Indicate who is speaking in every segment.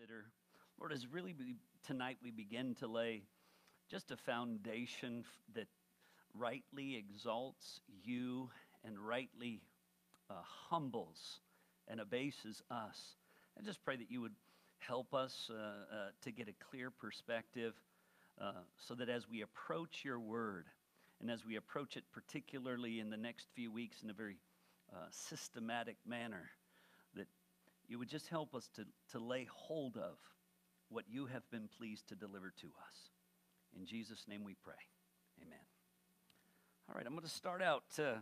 Speaker 1: consider. Lord, as really we, tonight we begin to lay just a foundation that rightly exalts you and rightly uh, humbles and abases us. I just pray that you would help us uh, uh, to get a clear perspective uh, so that as we approach your word, and as we approach it, particularly in the next few weeks, in a very uh, systematic manner, you would just help us to, to lay hold of what you have been pleased to deliver to us. In Jesus' name we pray. Amen. All right, I'm going to start out uh,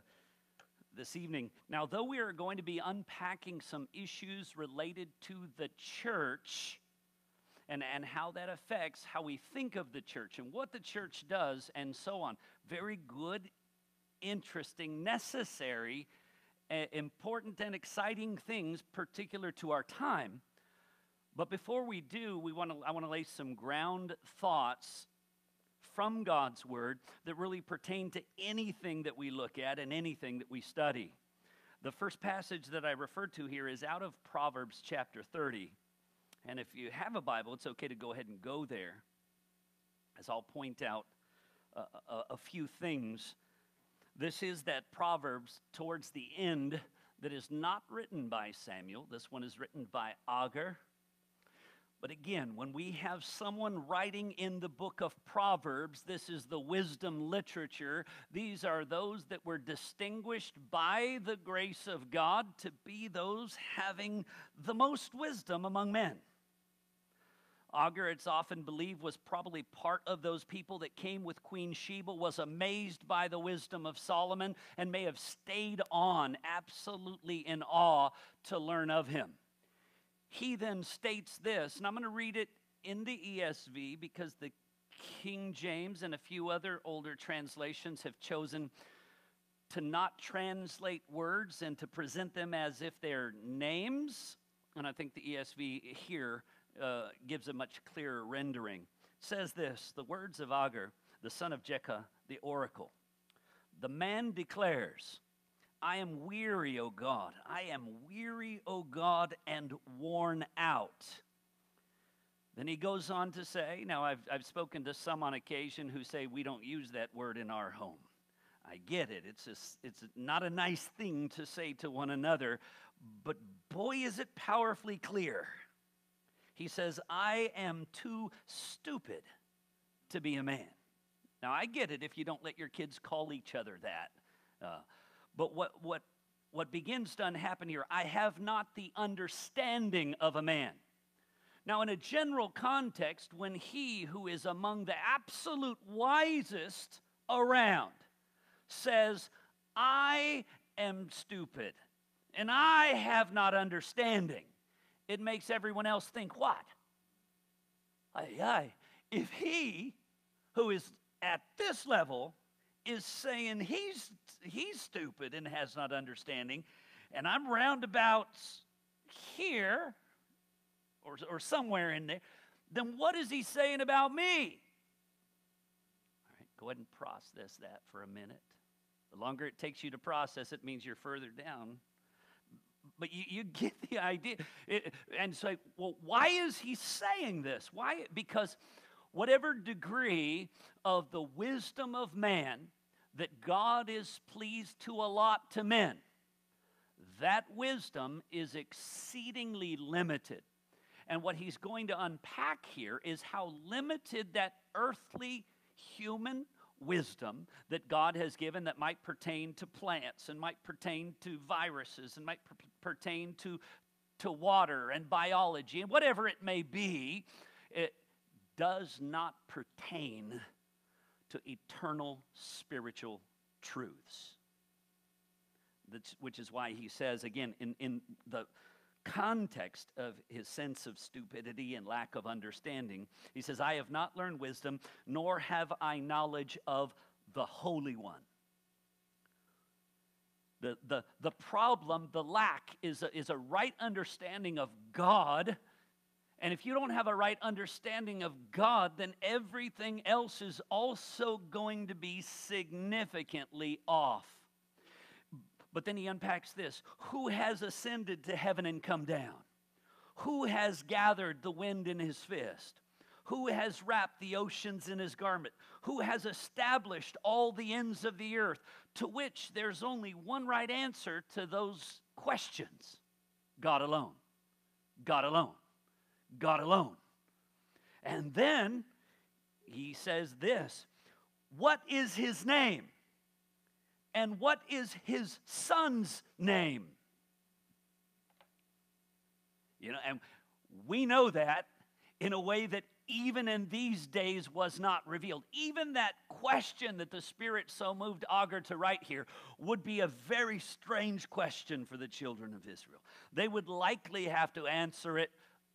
Speaker 1: this evening. Now, though we are going to be unpacking some issues related to the church, and, and how that affects how we think of the church and what the church does and so on. Very good, interesting, necessary, important, and exciting things particular to our time. But before we do, we want to, I want to lay some ground thoughts from God's Word that really pertain to anything that we look at and anything that we study. The first passage that I referred to here is out of Proverbs chapter 30. And if you have a Bible, it's okay to go ahead and go there, as I'll point out a, a, a few things. This is that Proverbs towards the end that is not written by Samuel. This one is written by Agur. But again, when we have someone writing in the book of Proverbs, this is the wisdom literature. These are those that were distinguished by the grace of God to be those having the most wisdom among men. Agur, it's often believed, was probably part of those people that came with Queen Sheba, was amazed by the wisdom of Solomon, and may have stayed on absolutely in awe to learn of him. He then states this, and I'm going to read it in the ESV because the King James and a few other older translations have chosen to not translate words and to present them as if they're names. And I think the ESV here uh, gives a much clearer rendering. It says this the words of Agur, the son of Jakeh, the oracle. The man declares, I am weary, O God. I am weary, O God, and worn out. Then he goes on to say, Now I've, I've spoken to some on occasion who say we don't use that word in our home. I get it. It's, a, it's not a nice thing to say to one another, but boy, is it powerfully clear. He says, I am too stupid to be a man. Now, I get it if you don't let your kids call each other that. Uh, but what, what, what begins to happen here, I have not the understanding of a man. Now, in a general context, when he who is among the absolute wisest around says, I am stupid and I have not understanding, it makes everyone else think what? Aye, aye. If he who is at this level is saying he's he's stupid and has not understanding, and I'm roundabout here or, or somewhere in there, then what is he saying about me? All right, go ahead and process that for a minute. The longer it takes you to process it means you're further down but you, you get the idea. It, and say, well, why is he saying this? Why? Because whatever degree of the wisdom of man that God is pleased to allot to men, that wisdom is exceedingly limited. And what he's going to unpack here is how limited that earthly human wisdom that God has given that might pertain to plants and might pertain to viruses and might per- pertain to, to water and biology and whatever it may be, it does not pertain to eternal spiritual truths. That's, which is why he says, again, in, in the context of his sense of stupidity and lack of understanding. He says, I have not learned wisdom, nor have I knowledge of the Holy One. The, the, the problem, the lack, is a, is a right understanding of God. And if you don't have a right understanding of God, then everything else is also going to be significantly off. But then he unpacks this Who has ascended to heaven and come down? Who has gathered the wind in his fist? Who has wrapped the oceans in his garment? Who has established all the ends of the earth? To which there's only one right answer to those questions God alone. God alone. God alone. And then he says this What is his name? And what is his son's name? You know, and we know that in a way that even in these days was not revealed. Even that question that the Spirit so moved Agur to write here would be a very strange question for the children of Israel. They would likely have to answer it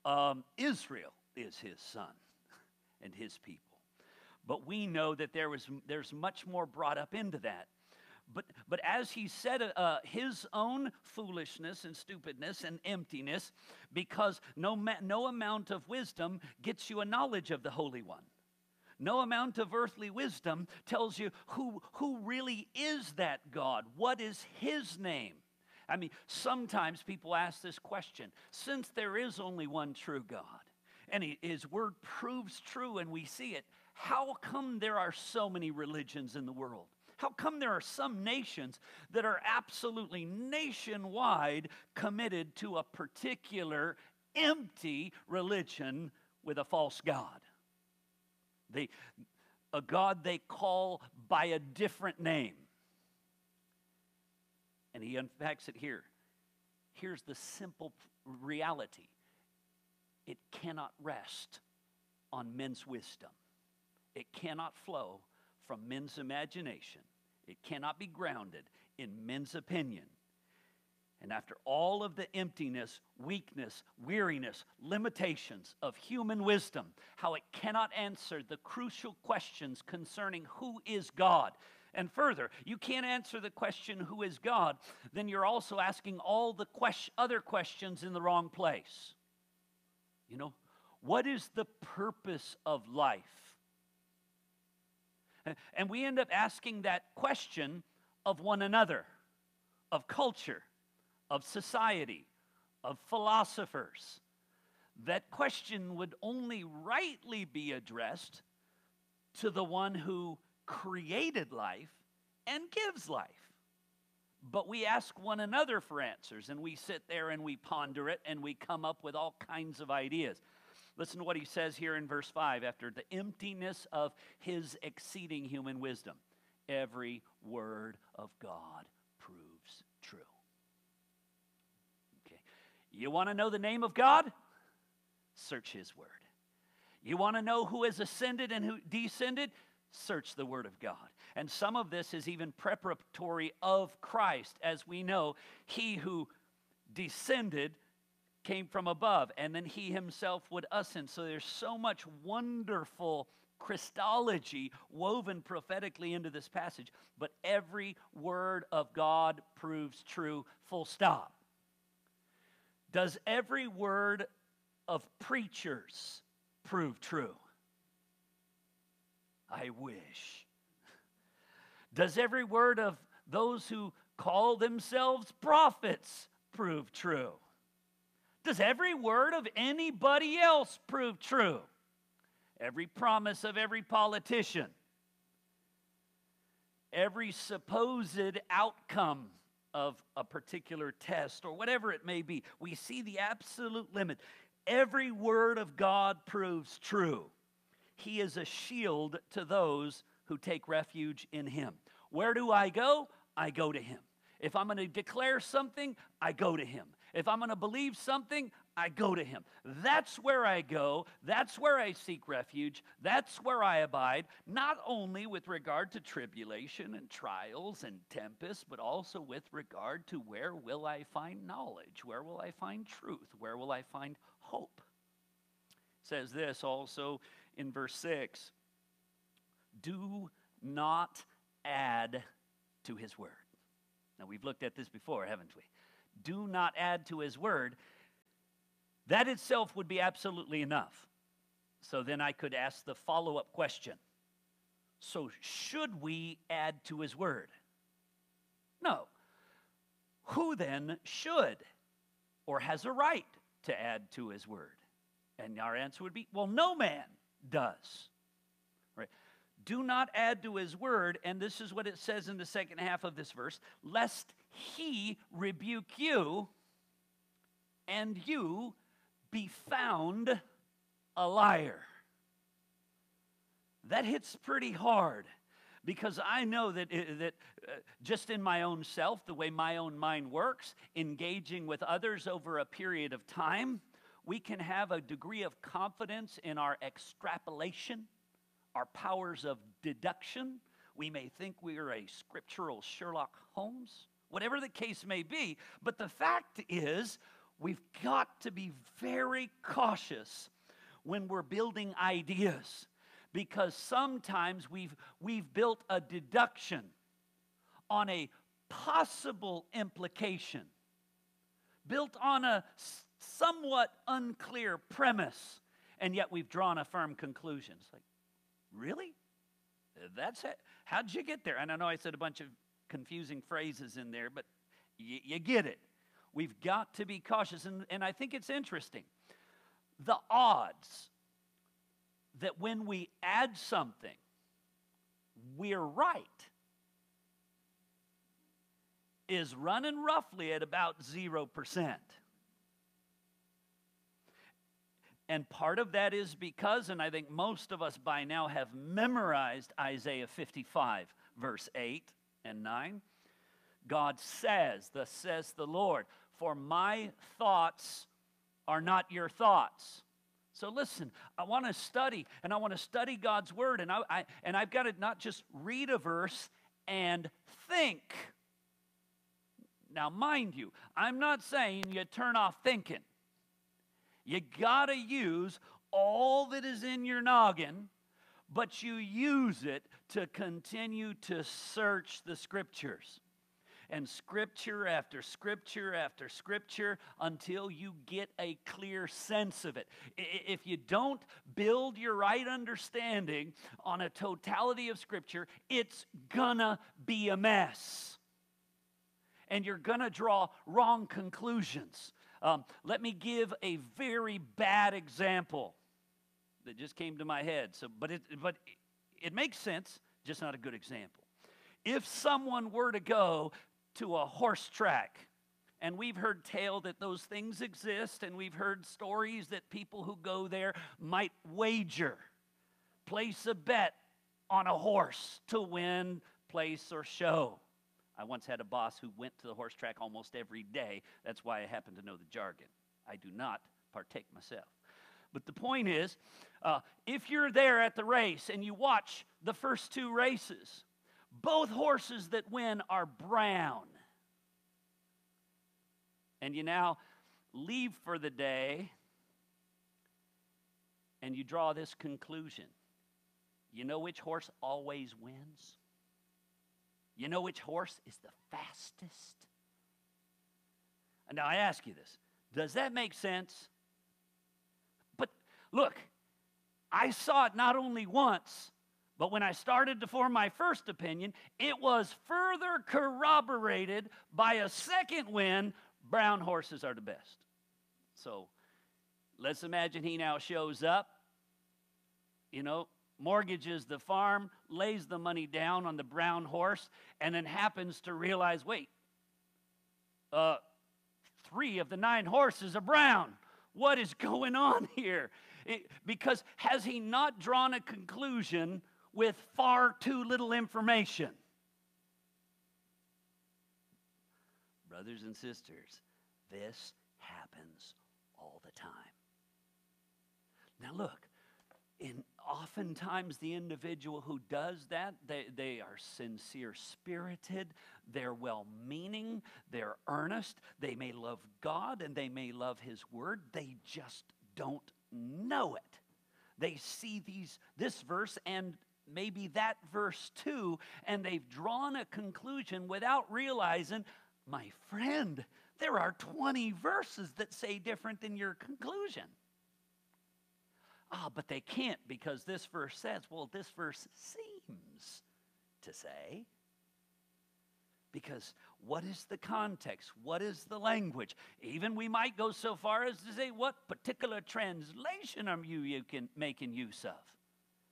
Speaker 1: um, Israel is his son and his people. But we know that there was, there's much more brought up into that. But, but as he said, uh, uh, his own foolishness and stupidness and emptiness, because no, ma- no amount of wisdom gets you a knowledge of the Holy One. No amount of earthly wisdom tells you who, who really is that God. What is his name? I mean, sometimes people ask this question since there is only one true God, and his word proves true and we see it, how come there are so many religions in the world? How come there are some nations that are absolutely nationwide committed to a particular empty religion with a false God? They, a God they call by a different name. And he unpacks it here. Here's the simple reality it cannot rest on men's wisdom, it cannot flow from men's imagination, it cannot be grounded in men's opinion. And after all of the emptiness, weakness, weariness, limitations of human wisdom, how it cannot answer the crucial questions concerning who is God. And further, you can't answer the question, who is God, then you're also asking all the quest- other questions in the wrong place. You know, what is the purpose of life? And we end up asking that question of one another, of culture, of society, of philosophers. That question would only rightly be addressed to the one who created life and gives life. But we ask one another for answers, and we sit there and we ponder it, and we come up with all kinds of ideas. Listen to what he says here in verse 5 after the emptiness of his exceeding human wisdom. Every word of God proves true. Okay. You want to know the name of God? Search his word. You want to know who has ascended and who descended? Search the word of God. And some of this is even preparatory of Christ. As we know, he who descended came from above, and then he himself would ascend. So there's so much wonderful Christology woven prophetically into this passage, but every word of God proves true, full stop. Does every word of preachers prove true? I wish. Does every word of those who call themselves prophets prove true? Does every word of anybody else prove true? Every promise of every politician, every supposed outcome of a particular test or whatever it may be, we see the absolute limit. Every word of God proves true. He is a shield to those who take refuge in Him. Where do I go? I go to Him. If I'm going to declare something, I go to Him. If I'm going to believe something, I go to him. That's where I go. That's where I seek refuge. That's where I abide, not only with regard to tribulation and trials and tempests, but also with regard to where will I find knowledge? Where will I find truth? Where will I find hope? It says this also in verse 6 Do not add to his word. Now, we've looked at this before, haven't we? Do not add to his word, that itself would be absolutely enough. So then I could ask the follow up question So, should we add to his word? No. Who then should or has a right to add to his word? And our answer would be, well, no man does. Right? Do not add to his word, and this is what it says in the second half of this verse, lest he rebuke you and you be found a liar. That hits pretty hard because I know that, that uh, just in my own self, the way my own mind works, engaging with others over a period of time, we can have a degree of confidence in our extrapolation, our powers of deduction. We may think we are a scriptural Sherlock Holmes, whatever the case may be. But the fact is, we've got to be very cautious when we're building ideas because sometimes we've, we've built a deduction on a possible implication, built on a somewhat unclear premise, and yet we've drawn a firm conclusion. It's like, really? That's it? How'd you get there? And I know I said a bunch of confusing phrases in there, but y- you get it. We've got to be cautious. And, and I think it's interesting. The odds that when we add something, we're right is running roughly at about 0%. And part of that is because, and I think most of us by now have memorized Isaiah 55, verse 8 and 9. God says, Thus says the Lord, for my thoughts are not your thoughts. So listen, I want to study, and I want to study God's word, and I, I and I've got to not just read a verse and think. Now, mind you, I'm not saying you turn off thinking. You got to use all that is in your noggin, but you use it to continue to search the scriptures. And scripture after scripture after scripture until you get a clear sense of it. If you don't build your right understanding on a totality of scripture, it's gonna be a mess. And you're gonna draw wrong conclusions. Um, let me give a very bad example that just came to my head. So, but it, but it makes sense, just not a good example. If someone were to go to a horse track, and we've heard tale that those things exist, and we've heard stories that people who go there might wager, place a bet on a horse to win, place, or show. I once had a boss who went to the horse track almost every day. That's why I happen to know the jargon. I do not partake myself. But the point is, uh, if you're there at the race and you watch the first two races, both horses that win are brown. And you now leave for the day and you draw this conclusion. You know which horse always wins? You know which horse is the fastest? Now I ask you this does that make sense? But look, I saw it not only once, but when I started to form my first opinion, it was further corroborated by a second win brown horses are the best. So let's imagine he now shows up, you know, mortgages the farm, lays the money down on the brown horse, and then happens to realize wait, uh, three of the nine horses are brown. What is going on here? It, because has he not drawn a conclusion with far too little information? Brothers and sisters, this happens all the time. Now, look, in oftentimes the individual who does that they, they are sincere spirited they're well meaning they're earnest they may love god and they may love his word they just don't know it they see these this verse and maybe that verse too and they've drawn a conclusion without realizing my friend there are 20 verses that say different than your conclusion Ah, but they can't because this verse says, well, this verse seems to say. Because what is the context? What is the language? Even we might go so far as to say, what particular translation are you, you can, making use of?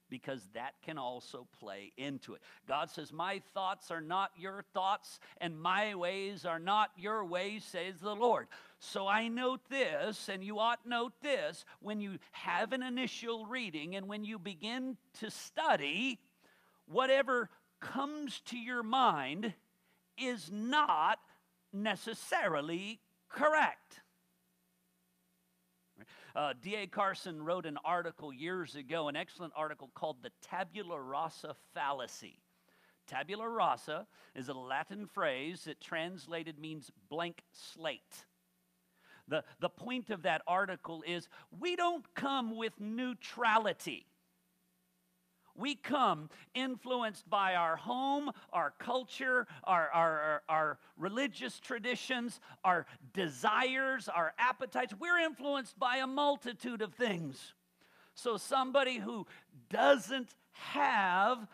Speaker 1: Because that can also play into it. God says, My thoughts are not your thoughts, and my ways are not your ways, says the Lord. So I note this, and you ought note this when you have an initial reading and when you begin to study, whatever comes to your mind is not necessarily correct. Uh, D.A. Carson wrote an article years ago, an excellent article called The Tabula Rasa Fallacy. Tabula rasa is a Latin phrase that translated means blank slate. The, the point of that article is we don't come with neutrality. We come influenced by our home, our culture, our, our, our, religious traditions, our desires, our appetites. We're influenced by a multitude of things. So, somebody who doesn't have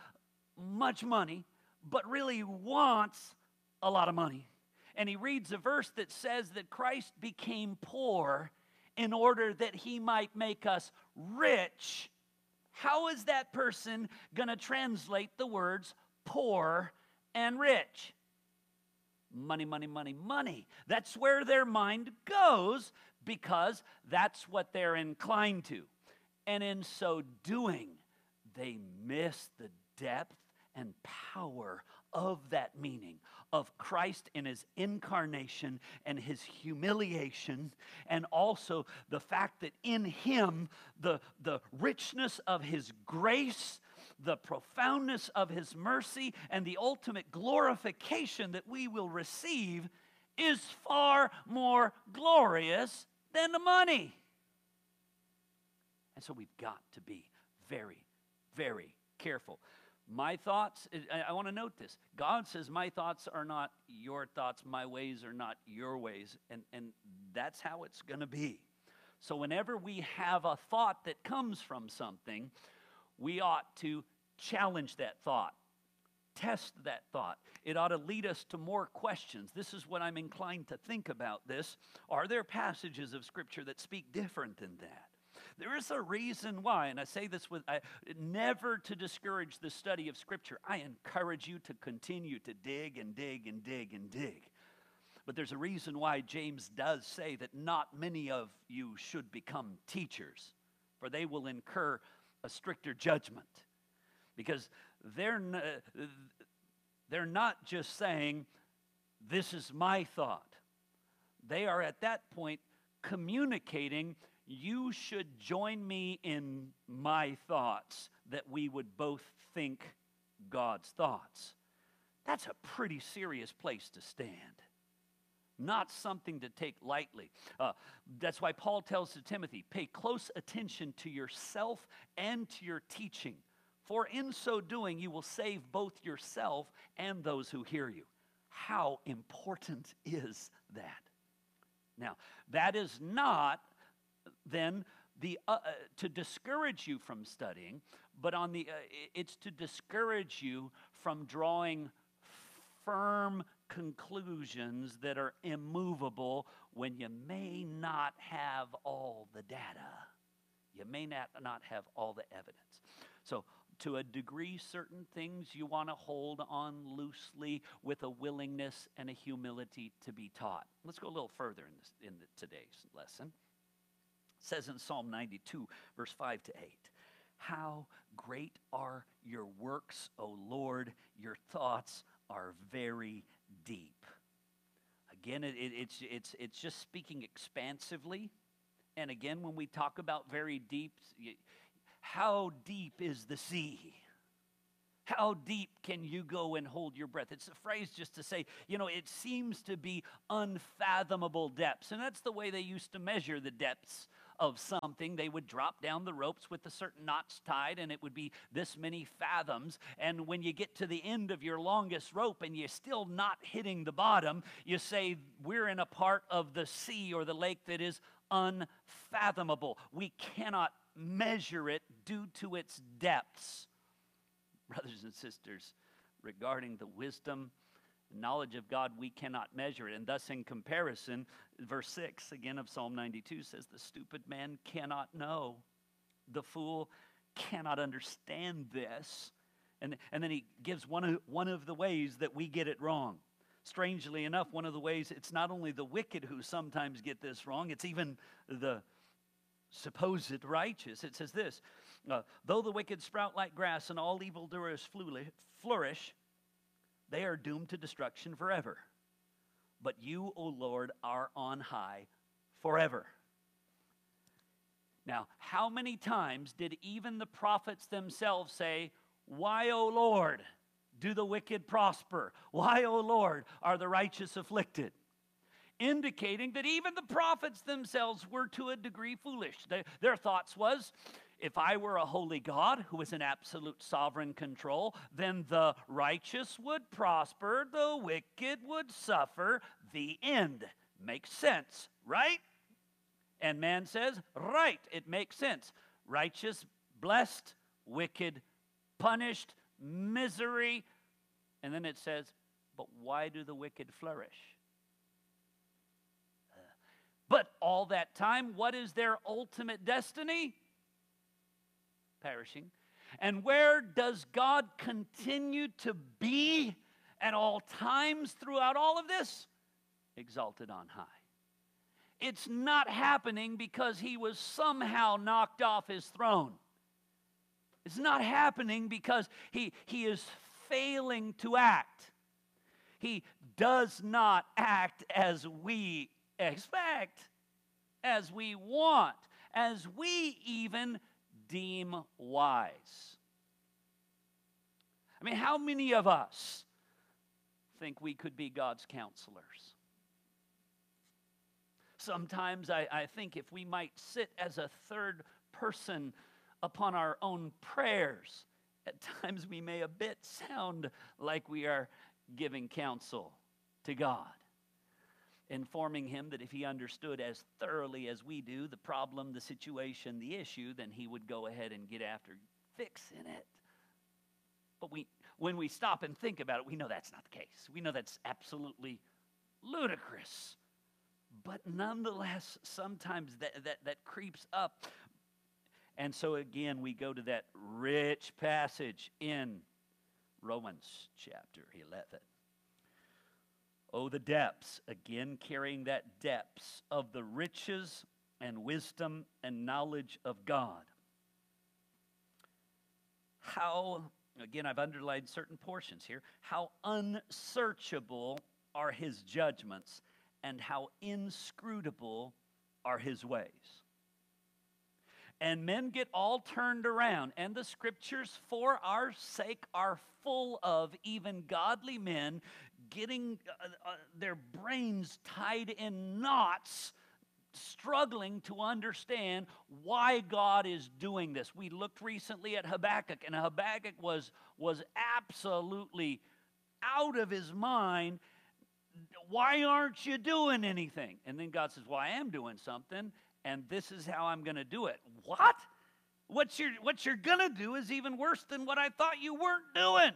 Speaker 1: much money, but really wants a lot of money, and he reads a verse that says that Christ became poor in order that he might make us rich how is that person going to translate the words poor and rich? Money, money, money, money. That's where their mind goes because that's what they're inclined to. And in so doing, they miss the depth and power of that meaning of Christ in his incarnation and his humiliation, and also the fact that in him the, the richness of his grace, the profoundness of his mercy, and the ultimate glorification that we will receive is far more glorious than the money. And so we've got to be very, very careful. My thoughts, I, want to note this. God says, My thoughts are not your thoughts, my ways are not your ways. And, and that's how it's going to be. So, whenever we have a thought that comes from something, we ought to challenge that thought, test that thought. It ought to lead us to more questions. This is what I'm inclined to think about this. Are there passages of Scripture that speak different than that? There is a reason why, and I say this with I, never to discourage the study of Scripture. I encourage you to continue to dig and dig and dig and dig. But there's a reason why James does say that not many of you should become teachers, for they will incur a stricter judgment. Because they're, they're not just saying, This is my thought. They are at that point communicating you should join me in my thoughts that we would both think God's thoughts. That's a pretty serious place to stand. Not something to take lightly. Uh, that's why Paul tells to Timothy pay close attention to yourself and to your teaching, for in so doing, you will save both yourself and those who hear you. How important is that? Now, that is not then the, uh, uh, to discourage you from studying, but on the, uh, it's to discourage you from drawing firm conclusions that are immovable when you may not have all the data. You may not, not have all the evidence. So, to a degree, certain things you want to hold on loosely with a willingness and a humility to be taught. Let's go a little further in, this, in the, today's lesson says in Psalm 92, verse 5 to 8. How great are your works, O Lord! Your thoughts are very deep. Again, it, it, it's, it's, it's just speaking expansively. And again, when we talk about very deep, how deep is the sea? How deep can you go and hold your breath? It's a phrase just to say, you know, it seems to be unfathomable depths. And that's the way they used to measure the depths of something, they would drop down the ropes with the certain knots tied, and it would be this many fathoms. And when you get to the end of your longest rope and you're still not hitting the bottom, you say, We're in a part of the sea or the lake that is unfathomable. We cannot measure it due to its depths. Brothers and sisters, regarding the wisdom Knowledge of God we cannot measure. It. And thus, in comparison, verse 6 again of Psalm 92 says, The stupid man cannot know, the fool cannot understand this. And, and then he gives one of, one of the ways that we get it wrong. Strangely enough, one of the ways it's not only the wicked who sometimes get this wrong, it's even the supposed righteous. It says this uh, Though the wicked sprout like grass and all evildoers flourish, they are doomed to destruction forever. But you, O Lord, are on high forever. Now, how many times did even the prophets themselves say, Why, O Lord, do the wicked prosper? Why, O Lord, are the righteous afflicted? Indicating that even the prophets themselves were to a degree foolish. Their thoughts was, if I were a holy God who was in absolute sovereign control, then the righteous would prosper, the wicked would suffer. The end makes sense, right? And man says, right, it makes sense. Righteous, blessed, wicked, punished, misery. And then it says, but why do the wicked flourish? Uh, but all that time, what is their ultimate destiny? Perishing. And where does God continue to be at all times throughout all of this? Exalted on high. It's not happening because he was somehow knocked off his throne. It's not happening because he, he is failing to act. He does not act as we expect, as we want, as we even deem wise. I mean, how many of us think we could be God's counselors? Sometimes I, I think if we might sit as a third person upon our own prayers, at times we may a bit sound like we are giving counsel to God informing him that if he understood as thoroughly as we do the problem, the situation, the issue, then he would go ahead and get after fixing it. But we, when we stop and think about it, we know that's not the case. We know that's absolutely ludicrous. But nonetheless, sometimes that, that, that creeps up. And so again, we go to that rich passage in Romans chapter 11. Oh, the depths, again carrying that depths of the riches and wisdom and knowledge of God. How, again, I've underlined certain portions here, how unsearchable are his judgments and how inscrutable are his ways. And men get all turned around, and the scriptures for our sake are full of even godly men getting uh, uh, their brains tied in knots struggling to understand why God is doing this. We looked recently at Habakkuk, and Habakkuk was, was absolutely out of his mind. Why aren't you doing anything? And then God says, Well, I am doing something, and this is how I'm going to do it. What? What you're, what you're going to do is even worse than what I thought you weren't doing.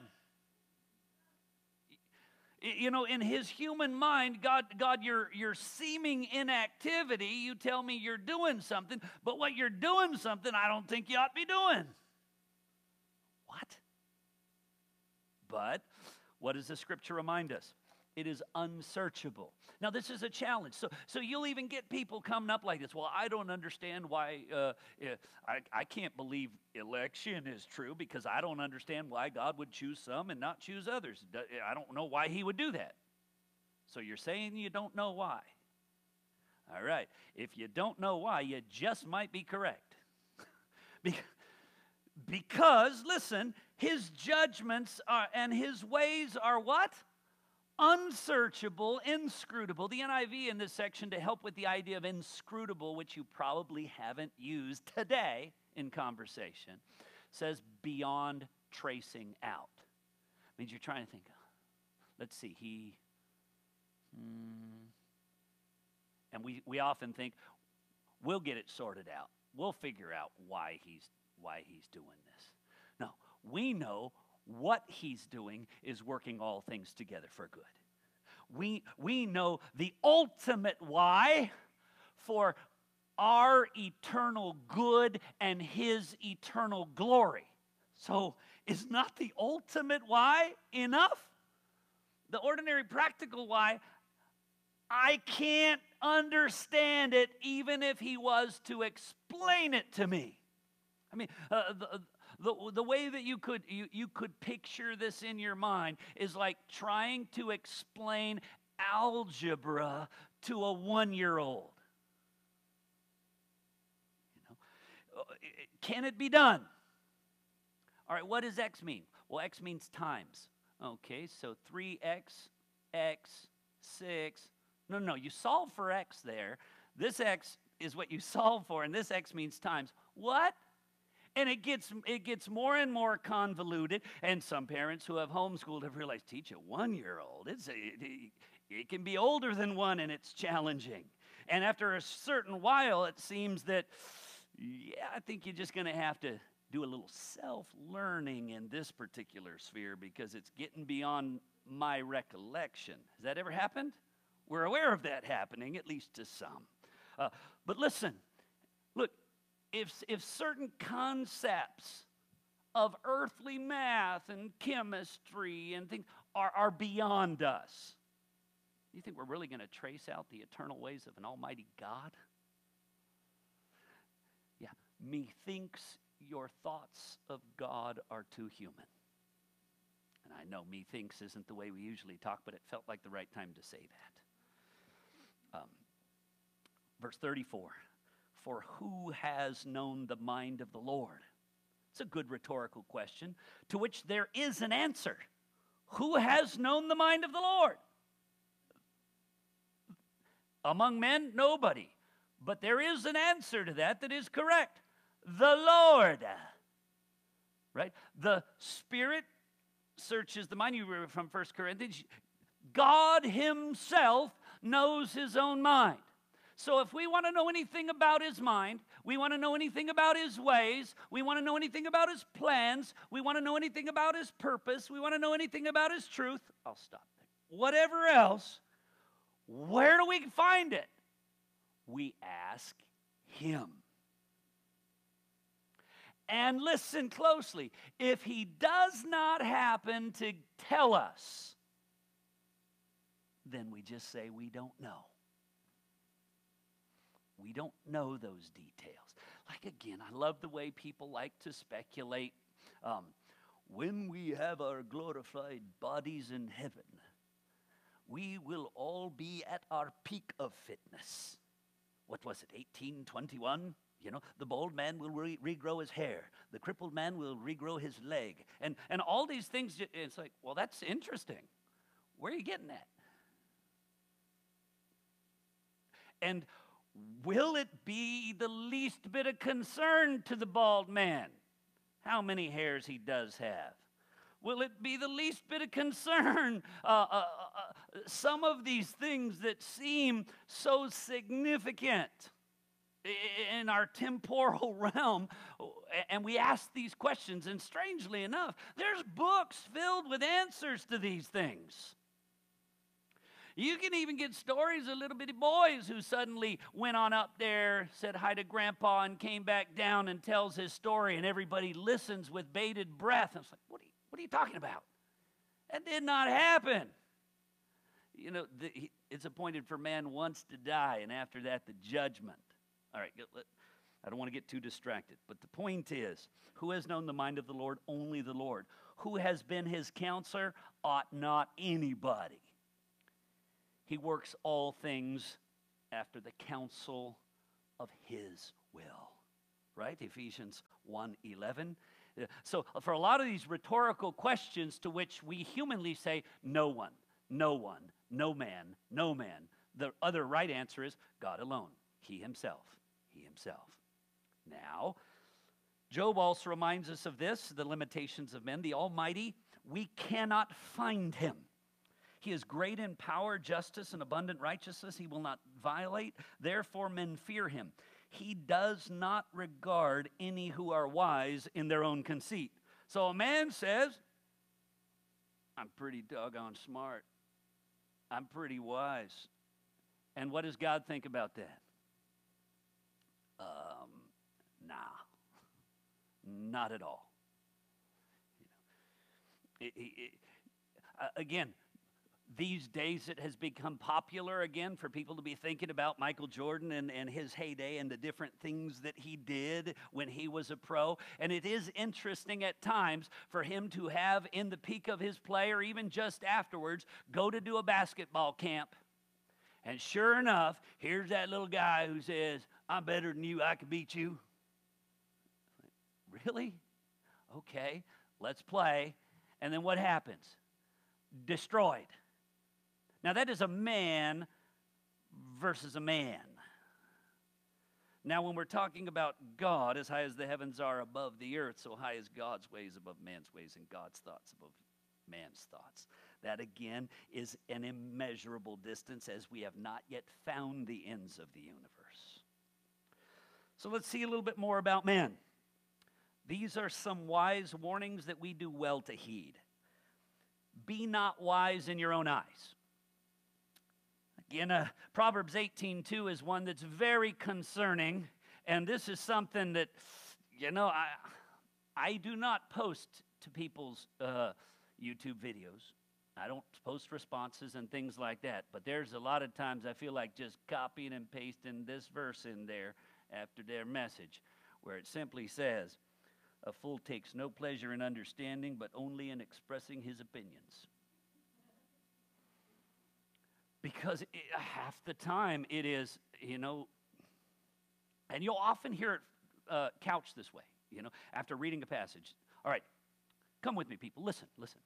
Speaker 1: You know, in his human mind, God, God, your, your seeming inactivity, you tell me you're doing something, but what you're doing something I don't think you ought to be doing. What? But what does the scripture remind us? It is unsearchable. Now, this is a challenge. So, so you'll even get people coming up like this. Well, I don't understand why, uh, I, I can't believe election is true because I don't understand why God would choose some and not choose others. I don't know why He would do that. So you're saying you don't know why. All right. If you don't know why, you just might be correct. because, listen, His judgments are, and His ways are what? Unsearchable, inscrutable. The NIV in this section to help with the idea of inscrutable, which you probably haven't used today in conversation, says beyond tracing out. Means you're trying to think, let's see, he. Hmm. And we, we often think, we'll get it sorted out. We'll figure out why he's, why he's doing this. No, we know what he's doing is working all things together for good. we, we know the ultimate why for our eternal good and his eternal glory. So, is not the ultimate why enough? The ordinary practical why, I can't understand it even if he was to explain it to me. I mean, uh, the, the, the way that you could, you, you could picture this in your mind is like trying to explain algebra to a one year old. You know, uh, can it be done? All right, what does x mean? Well, x means times. Okay, so 3x, x, 6. No, no, you solve for x there. This x is what you solve for, and this x means times. What? And it gets, it gets more and more convoluted. And some parents who have homeschooled have realized teach a one year old. It's a, it, it can be older than one and it's challenging. And after a certain while, it seems that, yeah, I think you're just going to have to do a little self learning in this particular sphere because it's getting beyond my recollection. Has that ever happened? We're aware of that happening, at least to some. Uh, but listen, if, if certain concepts of earthly math and chemistry and things are, are beyond us, you think we're really going to trace out the eternal ways of an almighty God? Yeah, methinks your thoughts of God are too human. And I know methinks isn't the way we usually talk, but it felt like the right time to say that. Um, verse 34 For who has known the mind of the Lord? It's a good rhetorical question to which there is an answer. Who has known the mind of the Lord? Among men, nobody. But there is an answer to that that is correct. The Lord. Right? The Spirit searches the mind. You read from First Corinthians. God Himself knows His own mind. So if we want to know anything about His mind, we want to know anything about His ways, we want to know anything about His plans, we want to know anything about His purpose, we want to know anything about His truth, I'll stop there. Whatever else, where do we find it? We ask Him. And listen closely. If He does not happen to tell us, then we just say we don't know. We don't know those details. Like, again, I love the way people like to speculate. Um, when we have our glorified bodies in heaven, we will all be at our peak of fitness. What was it, 1821? You know, the bald man will re- regrow his hair. The crippled man will regrow his leg. And, and all these things, it's like, well, that's interesting. Where are you getting that? And will it be the least bit of concern to the bald man how many hairs he does have? Will it be the least bit of concern? Uh, uh, uh, uh, some of these things that seem so significant in our temporal realm, and we ask these questions, and strangely enough, there's books filled with answers to these things. You can even get stories of little bitty boys who suddenly went on up there, said hi to grandpa, and came back down and tells his story, and everybody listens with bated breath. And it's like, what are you, what are you talking about? That did not happen. You know, the, it's appointed for man once to die, and after that, the judgment. All right, I don't want to get too distracted, but the point is who has known the mind of the Lord? Only the Lord. Who has been his counselor? Ought not anybody. He works all things after the counsel of his will. Right? Ephesians 1:11. So for a lot of these rhetorical questions to which we humanly say no one, no one, no man, no man, the other right answer is God alone, he himself, he himself. Now, Job also reminds us of this, the limitations of men, the almighty, we cannot find him. He is great in power, justice, and abundant righteousness. He will not violate. Therefore, men fear him. He does not regard any who are wise in their own conceit. So a man says, I'm pretty doggone smart. I'm pretty wise. And what does God think about that? Um, nah, not at all. You know, it, it, it, uh, again, these days it has become popular again for people to be thinking about Michael Jordan and, and his heyday and the different things that he did when he was a pro. And it is interesting at times for him to have, in the peak of his play or even just afterwards, go to do a basketball camp. And sure enough, here's that little guy who says, I'm better than you, I can beat you. Really? Okay, let's play. And then what happens? Destroyed. Now, that is a man versus a man. Now, when we're talking about God, as high as the heavens are above the earth, so high as God's ways above man's ways and God's thoughts above man's thoughts. That again is an immeasurable distance as we have not yet found the ends of the universe. So let's see a little bit more about man. These are some wise warnings that we do well to heed. Be not wise in your own eyes. Again, uh, Proverbs 18:2 is one that's very concerning, and this is something that, you know, I, I do not post to people's uh, YouTube videos. I don't post responses and things like that. But there's a lot of times I feel like just copying and pasting this verse in there after their message, where it simply says, A fool takes no pleasure in understanding, but only in expressing his opinions because it, half the time it is, you know, and you'll often hear it uh, couched this way, you know, after reading a passage. All right, come with me, people. Listen, listen.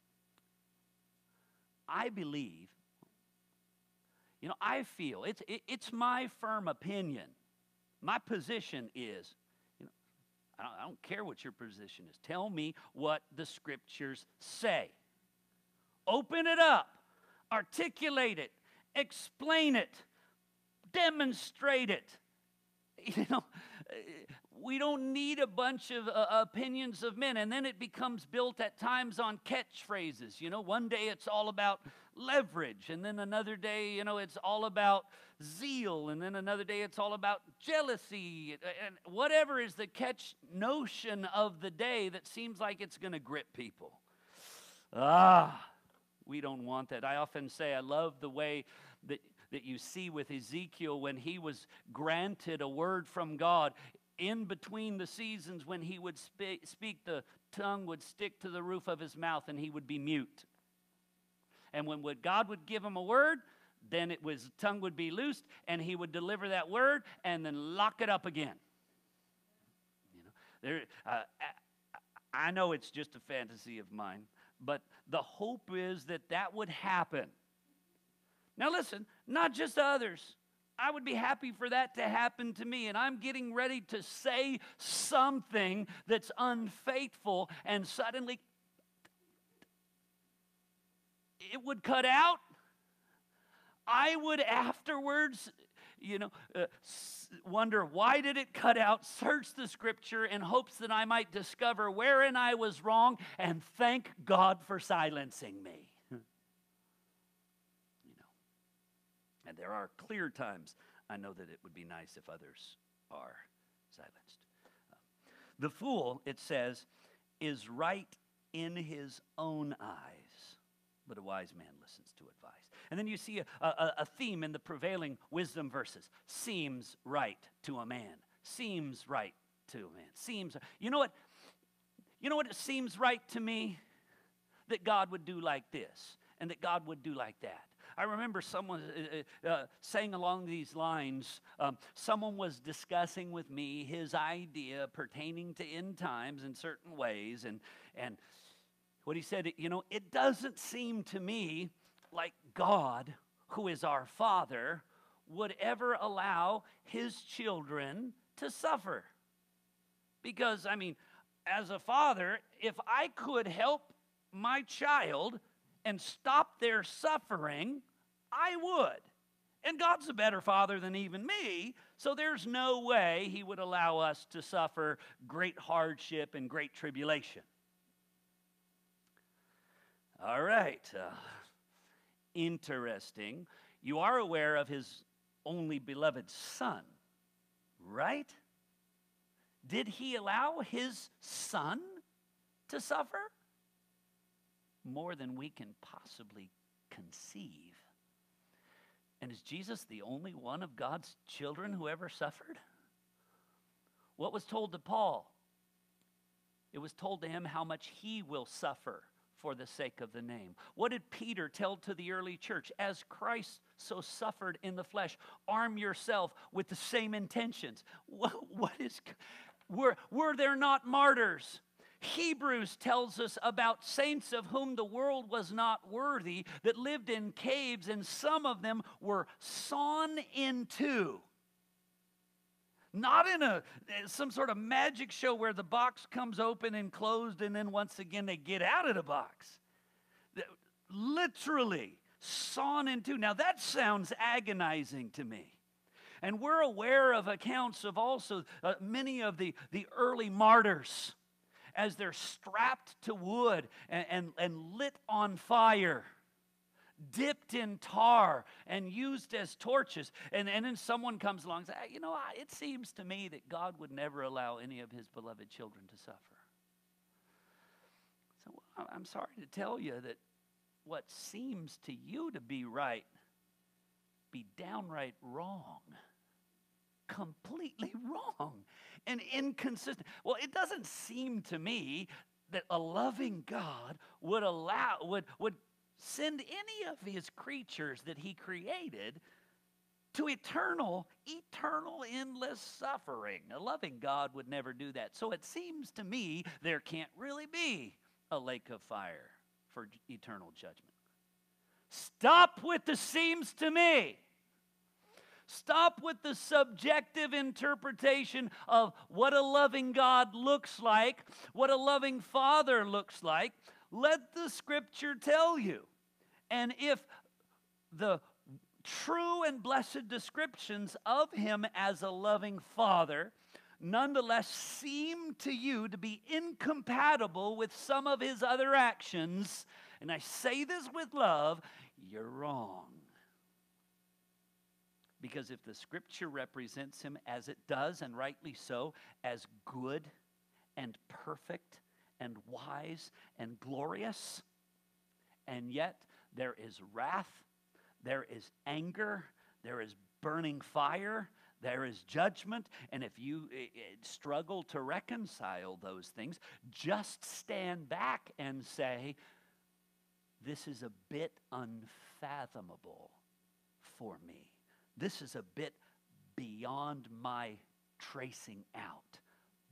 Speaker 1: I believe, you know, I feel, it's, it, it's my firm opinion. My position is, you know, I don't, I don't care what your position is. Tell me what the scriptures say. Open it up, articulate it, explain it, demonstrate it. You know, we don't need a bunch of uh, opinions of men. And then it becomes built at times on catchphrases. You know, one day it's all about leverage, and then another day, you know, it's all about zeal, and then another day it's all about jealousy, and whatever is the catch notion of the day that seems like it's going to grip people. Ah, we don't want that. I often say I love the way that, that you see with Ezekiel when he was granted a word from God. In between the seasons when he would spe- speak, the tongue would stick to the roof of his mouth and he would be mute. And when God would give him a word, then it was tongue would be loosed and he would deliver that word and then lock it up again. You know, there, uh, I know it's just a fantasy of mine, but the hope is that that would happen. Now, listen, not just others. I would be happy for that to happen to me, and I'm getting ready to say something that's unfaithful, and suddenly it would cut out. I would afterwards, you know, uh, wonder why did it cut out, search the scripture in hopes that I might discover wherein I was wrong, and thank God for silencing me. And there are clear times I know that it would be nice if others are silenced. Uh, the fool, it says, is right in his own eyes, but a wise man listens to advice. And then you see a, a, a theme in the prevailing wisdom verses seems right to a man, seems right to a man, seems. You know what? You know what it seems right to me? That God would do like this and that God would do like that. I remember someone uh, uh, uh, saying along these lines, um, someone was discussing with me his idea pertaining to end times in certain ways. And, and what he said, you know, it doesn't seem to me like God, who is our Father, would ever allow his children to suffer. Because, I mean, as a father, if I could help my child and stop their suffering, I would. And God's a better father than even me, so there's no way he would allow us to suffer great hardship and great tribulation. All right. Uh, interesting. You are aware of his only beloved son, right? Did he allow his son to suffer? More than we can possibly conceive. And is Jesus the only one of God's children who ever suffered? What was told to Paul? It was told to him how much he will suffer for the sake of the name. What did Peter tell to the early church? As Christ so suffered in the flesh, arm yourself with the same intentions. What, what is, were, were there not martyrs? Hebrews tells us about saints of whom the world was not worthy that lived in caves, and some of them were sawn in two. Not in a some sort of magic show where the box comes open and closed, and then once again they get out of the box. Literally sawn in two. Now that sounds agonizing to me. And we're aware of accounts of also uh, many of the, the early martyrs as they're strapped to wood and, and, and lit on fire dipped in tar and used as torches. And, and then someone comes along and says, ah, You know, it seems to me that God would never allow any of his beloved children to suffer. So I'm sorry to tell you that what seems to you to be right be downright wrong. Completely wrong and inconsistent. Well, it doesn't seem to me that a loving God would allow, would, would send any of his creatures that he created to eternal, eternal, endless suffering. A loving God would never do that. So it seems to me there can't really be a lake of fire for eternal judgment. Stop with the seems to me. Stop with the subjective interpretation of what a loving God looks like, what a loving Father looks like. Let the scripture tell you. And if the true and blessed descriptions of him as a loving father nonetheless seem to you to be incompatible with some of his other actions, and I say this with love, you're wrong. Because if the scripture represents him as it does, and rightly so, as good and perfect and wise and glorious, and yet there is wrath, there is anger, there is burning fire, there is judgment. And if you eh, eh, struggle to reconcile those things, just stand back and say, This is a bit unfathomable for me. This is a bit beyond my tracing out.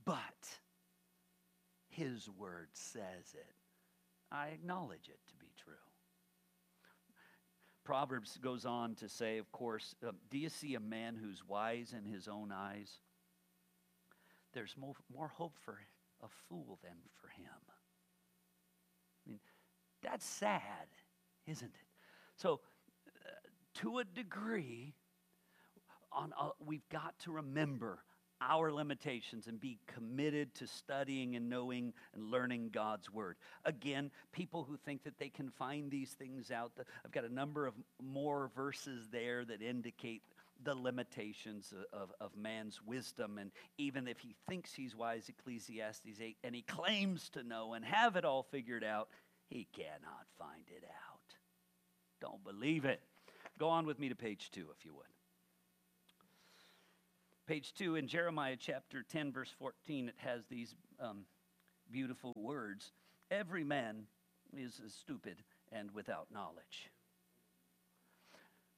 Speaker 1: But His word says it. I acknowledge it to be true. Proverbs goes on to say, of course, uh, do you see a man who's wise in his own eyes? There's more, more hope for a fool than for him. I mean, that's sad, isn't it? So, uh, to a degree, on a, we've got to remember our limitations and be committed to studying and knowing and learning God's Word. Again, people who think that they can find these things out, I've got a number of more verses there that indicate the limitations of, of man's wisdom. And even if he thinks he's wise, Ecclesiastes 8, and he claims to know and have it all figured out, he cannot find it out. Don't believe it. Go on with me to page two, if you would. Page 2 in Jeremiah chapter 10, verse 14, it has these um, beautiful words Every man is stupid and without knowledge.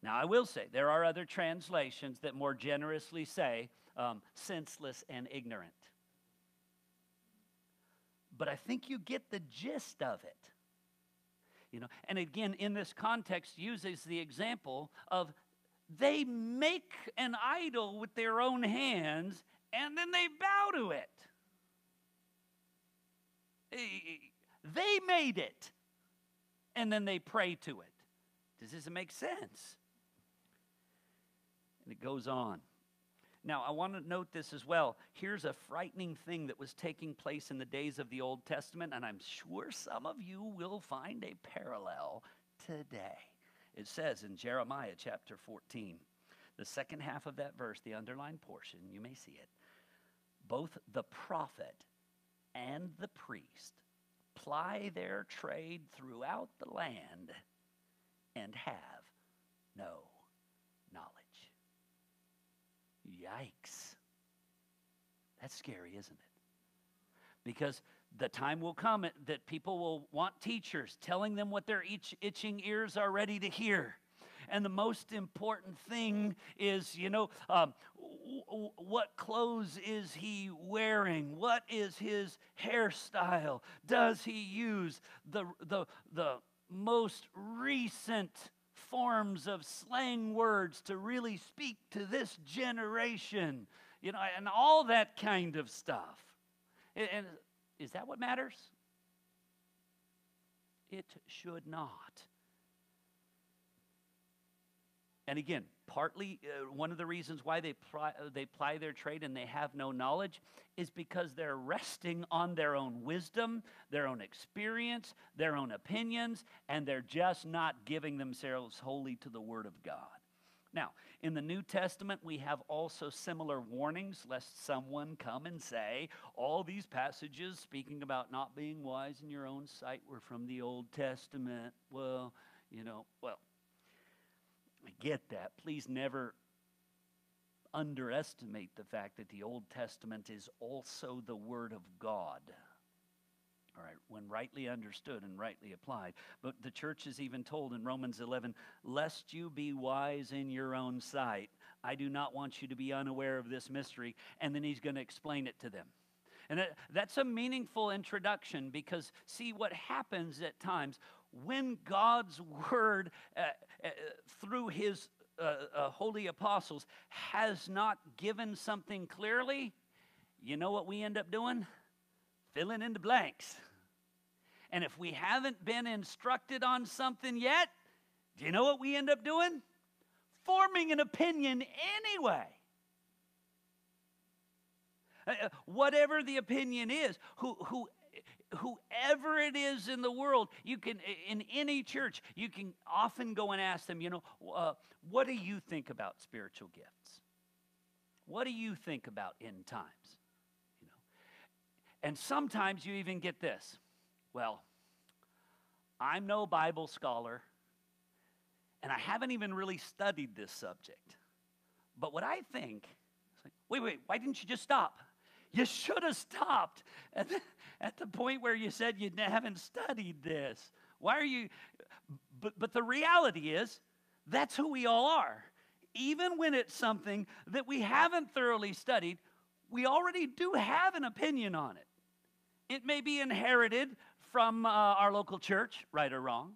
Speaker 1: Now, I will say, there are other translations that more generously say um, senseless and ignorant. But I think you get the gist of it. You know, and again, in this context, uses the example of they make an idol with their own hands and then they bow to it. Eh, they made it and then they pray to it. Does this make sense? And it goes on. Now, I want to note this as well. Here's a frightening thing that was taking place in the days of the Old Testament, and I'm sure some of you will find a parallel today It says in Jeremiah chapter 14, the second half of that verse, the underlined portion, you may see it. Both the prophet and the priest ply their trade throughout the land and have no knowledge. Yikes. That's scary, isn't it? Because the time will come that people will want teachers telling them what their itching ears are ready to hear. And the most important thing is, you know, um, what clothes is he wearing? What is his hairstyle? Does he use the, the, the most recent forms of slang words to really speak to this generation? You know, and all that kind of stuff. And is that what matters? It should not. And again, partly uh, one of the reasons why they uh, they ply their trade and they have no knowledge is because they're resting on their own wisdom, their own experience, their own opinions, and they're just not giving themselves wholly to the Word of God. Now, in the New Testament, we have also similar warnings, lest someone come and say, all these passages speaking about not being wise in your own sight were from the Old Testament. Well, you know, well, I get that. Please never underestimate the fact that the Old Testament is also the Word of God. All right, when rightly understood and rightly applied. But the church is even told in Romans 11, lest you be wise in your own sight. I do not want you to be unaware of this mystery. And then he's going to explain it to them. And that's a meaningful introduction because, see, what happens at times when God's word uh, uh, through his uh, uh, holy apostles has not given something clearly, you know what we end up doing? Filling in the blanks. And if we haven't been instructed on something yet, do you know what we end up doing? Forming an opinion anyway. Uh, uh, whatever the opinion is, who, who, whoever it is in the world, you can, in any church, you can often go and ask them, you know, uh, what do you think about spiritual gifts? What do you think about end times? And sometimes you even get this. Well, I'm no Bible scholar, and I haven't even really studied this subject. But what I think, like, wait, wait, why didn't you just stop? You should have stopped at the, at the point where you said you haven't studied this. Why are you? But, but the reality is, that's who we all are. Even when it's something that we haven't thoroughly studied, we already do have an opinion on it. It may be inherited from uh, our local church, right or wrong.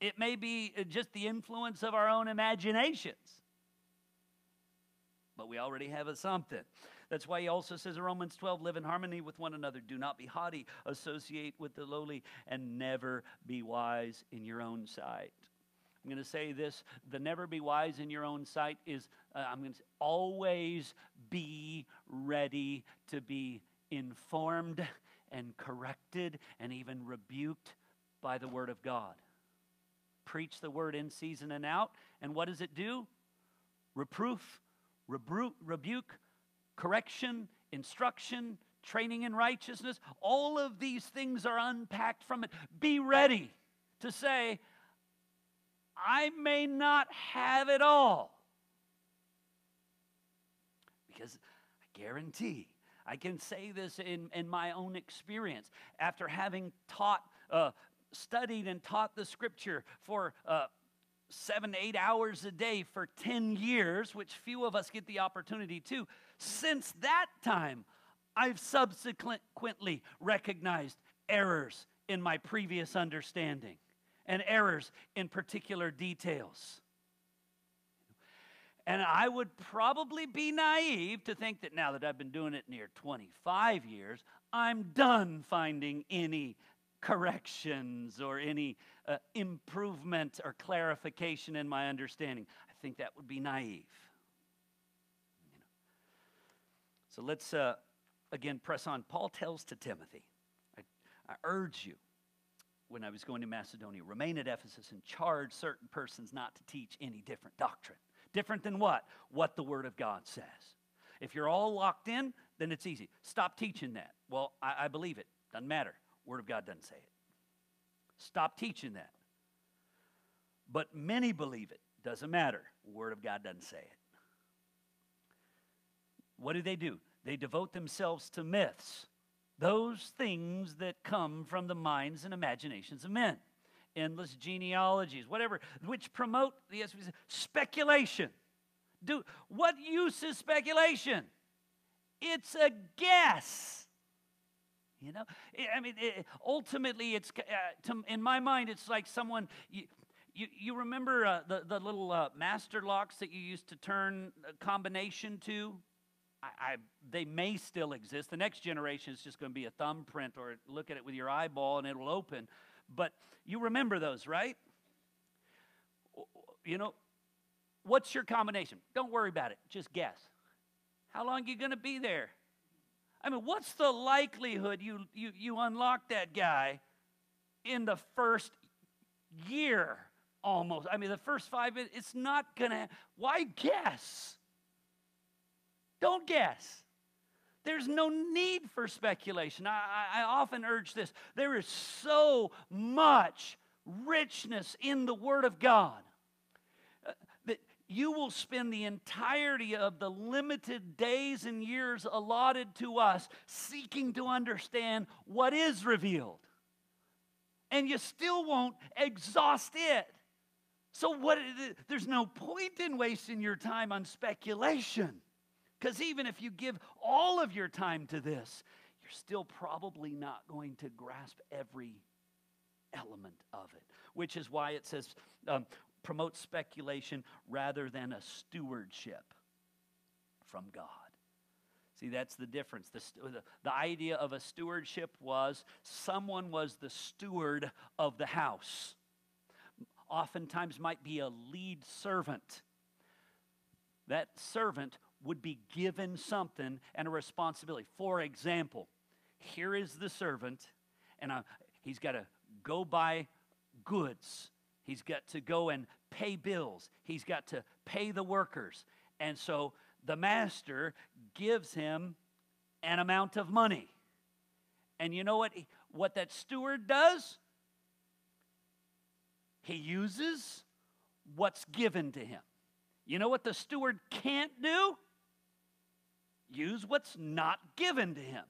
Speaker 1: It may be uh, just the influence of our own imaginations. But we already have a something. That's why he also says in Romans 12, live in harmony with one another. Do not be haughty, associate with the lowly, and never be wise in your own sight. I'm going to say this the never be wise in your own sight is, uh, I'm going to say, always be ready to be informed and corrected and even rebuked by the Word of God. Preach the Word in season and out. And what does it do? Reproof, rebuke, rebuke correction, instruction, training in righteousness. All of these things are unpacked from it. Be ready to say, I may not have it all. Because I guarantee I can say this in, in my own experience. After having taught, uh, studied and taught the scripture for uh, seven, eight hours a day for 10 years, which few of us get the opportunity to, since that time, I've subsequently recognized errors in my previous understanding and errors in particular details. And I would probably be naive to think that now that I've been doing it near 25 years, I'm done finding any corrections or any uh, improvement or clarification in my understanding. I think that would be naive. You know. So let's uh, again press on. Paul tells to Timothy, I, I urge you when I was going to Macedonia. Remain at Ephesus and charge certain persons not to teach any different doctrine. Different than what? What the Word of God says. If you're all locked in, then it's easy. Stop teaching that. Well, I, I believe it. Doesn't matter. Word of God doesn't say it. Stop teaching that. But many believe it. Doesn't matter. Word of God doesn't say it. What do they do? They devote themselves to myths, those things that come from the minds and imaginations of men, endless genealogies, whatever, which promote the speculation. Do what use is speculation? It's a guess. You know, I mean, it, ultimately, it's uh, to, in my mind, it's like someone. You, you, you remember uh, the, the little uh, master locks that you used to turn a combination to? I, they may still exist. The next generation is just going to be a thumbprint or look at it with your eyeball and it will open. But you remember those, right? You know, what's your combination? Don't worry about it. Just guess. How long are you going to be there? I mean, what's the likelihood you, you, you unlock that guy in the first year almost? I mean, the first five minutes, it's not going to, why guess? Don't guess. There's no need for speculation. I, I, often urge this. There is so much richness in the Word of God uh, that you will spend the entirety of the limited days and years allotted to us seeking to understand what is revealed. And you still won't exhaust it. So, what, there's no point in wasting your time on speculation. Because even if you give all of your time to this, you're still probably not going to grasp every element of it, which is why it says um, promote speculation rather than a stewardship from God. See, that's the difference. The, the, the, idea of a stewardship was someone was the steward of the house. Oftentimes might be a lead servant. That servant would be given something and a responsibility. For example, here is the servant, and uh, he's got to go buy goods. He's got to go and pay bills. He's got to pay the workers. And so the master gives him an amount of money. And you know what, what that steward does? He uses what's given to him. You know what the steward can't do? Use what's not given to him.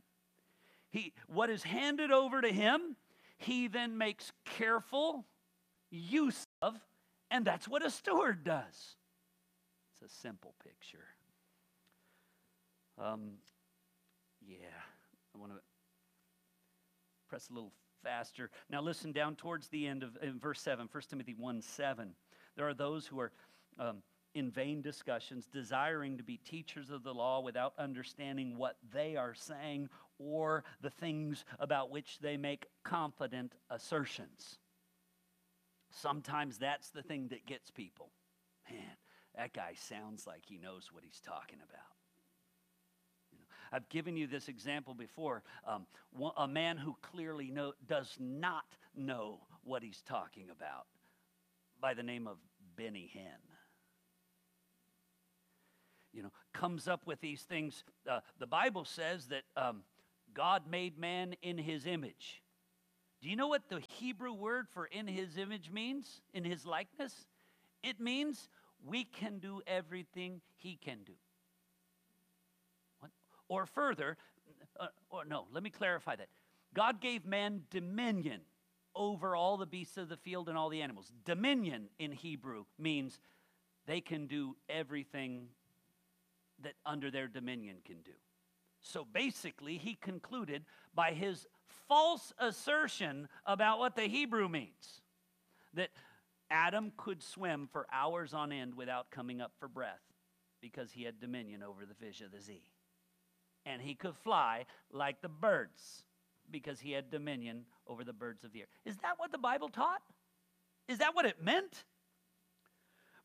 Speaker 1: He, what is handed over to him, he then makes careful use of, and that's what a steward does. It's a simple picture. Um, yeah, I want to press a little faster. Now, listen down towards the end of in verse 7, 1 Timothy 1 7. There are those who are. Um, in vain discussions, desiring to be teachers of the law without understanding what they are saying or the things about which they make confident assertions. Sometimes that's the thing that gets people. Man, that guy sounds like he knows what he's talking about. I've given you this example before. Um, a man who clearly know, does not know what he's talking about by the name of Benny Hinn you know, comes up with these things. Uh, the Bible says that um, God made man in his image. Do you know what the Hebrew word for in his image means? In his likeness? It means we can do everything he can do. What? Or further, uh, or no, let me clarify that. God gave man dominion over all the beasts of the field and all the animals. Dominion in Hebrew means they can do everything that under their dominion can do. So basically, he concluded by his false assertion about what the Hebrew means that Adam could swim for hours on end without coming up for breath because he had dominion over the fish of the sea. And he could fly like the birds because he had dominion over the birds of the air. Is that what the Bible taught? Is that what it meant?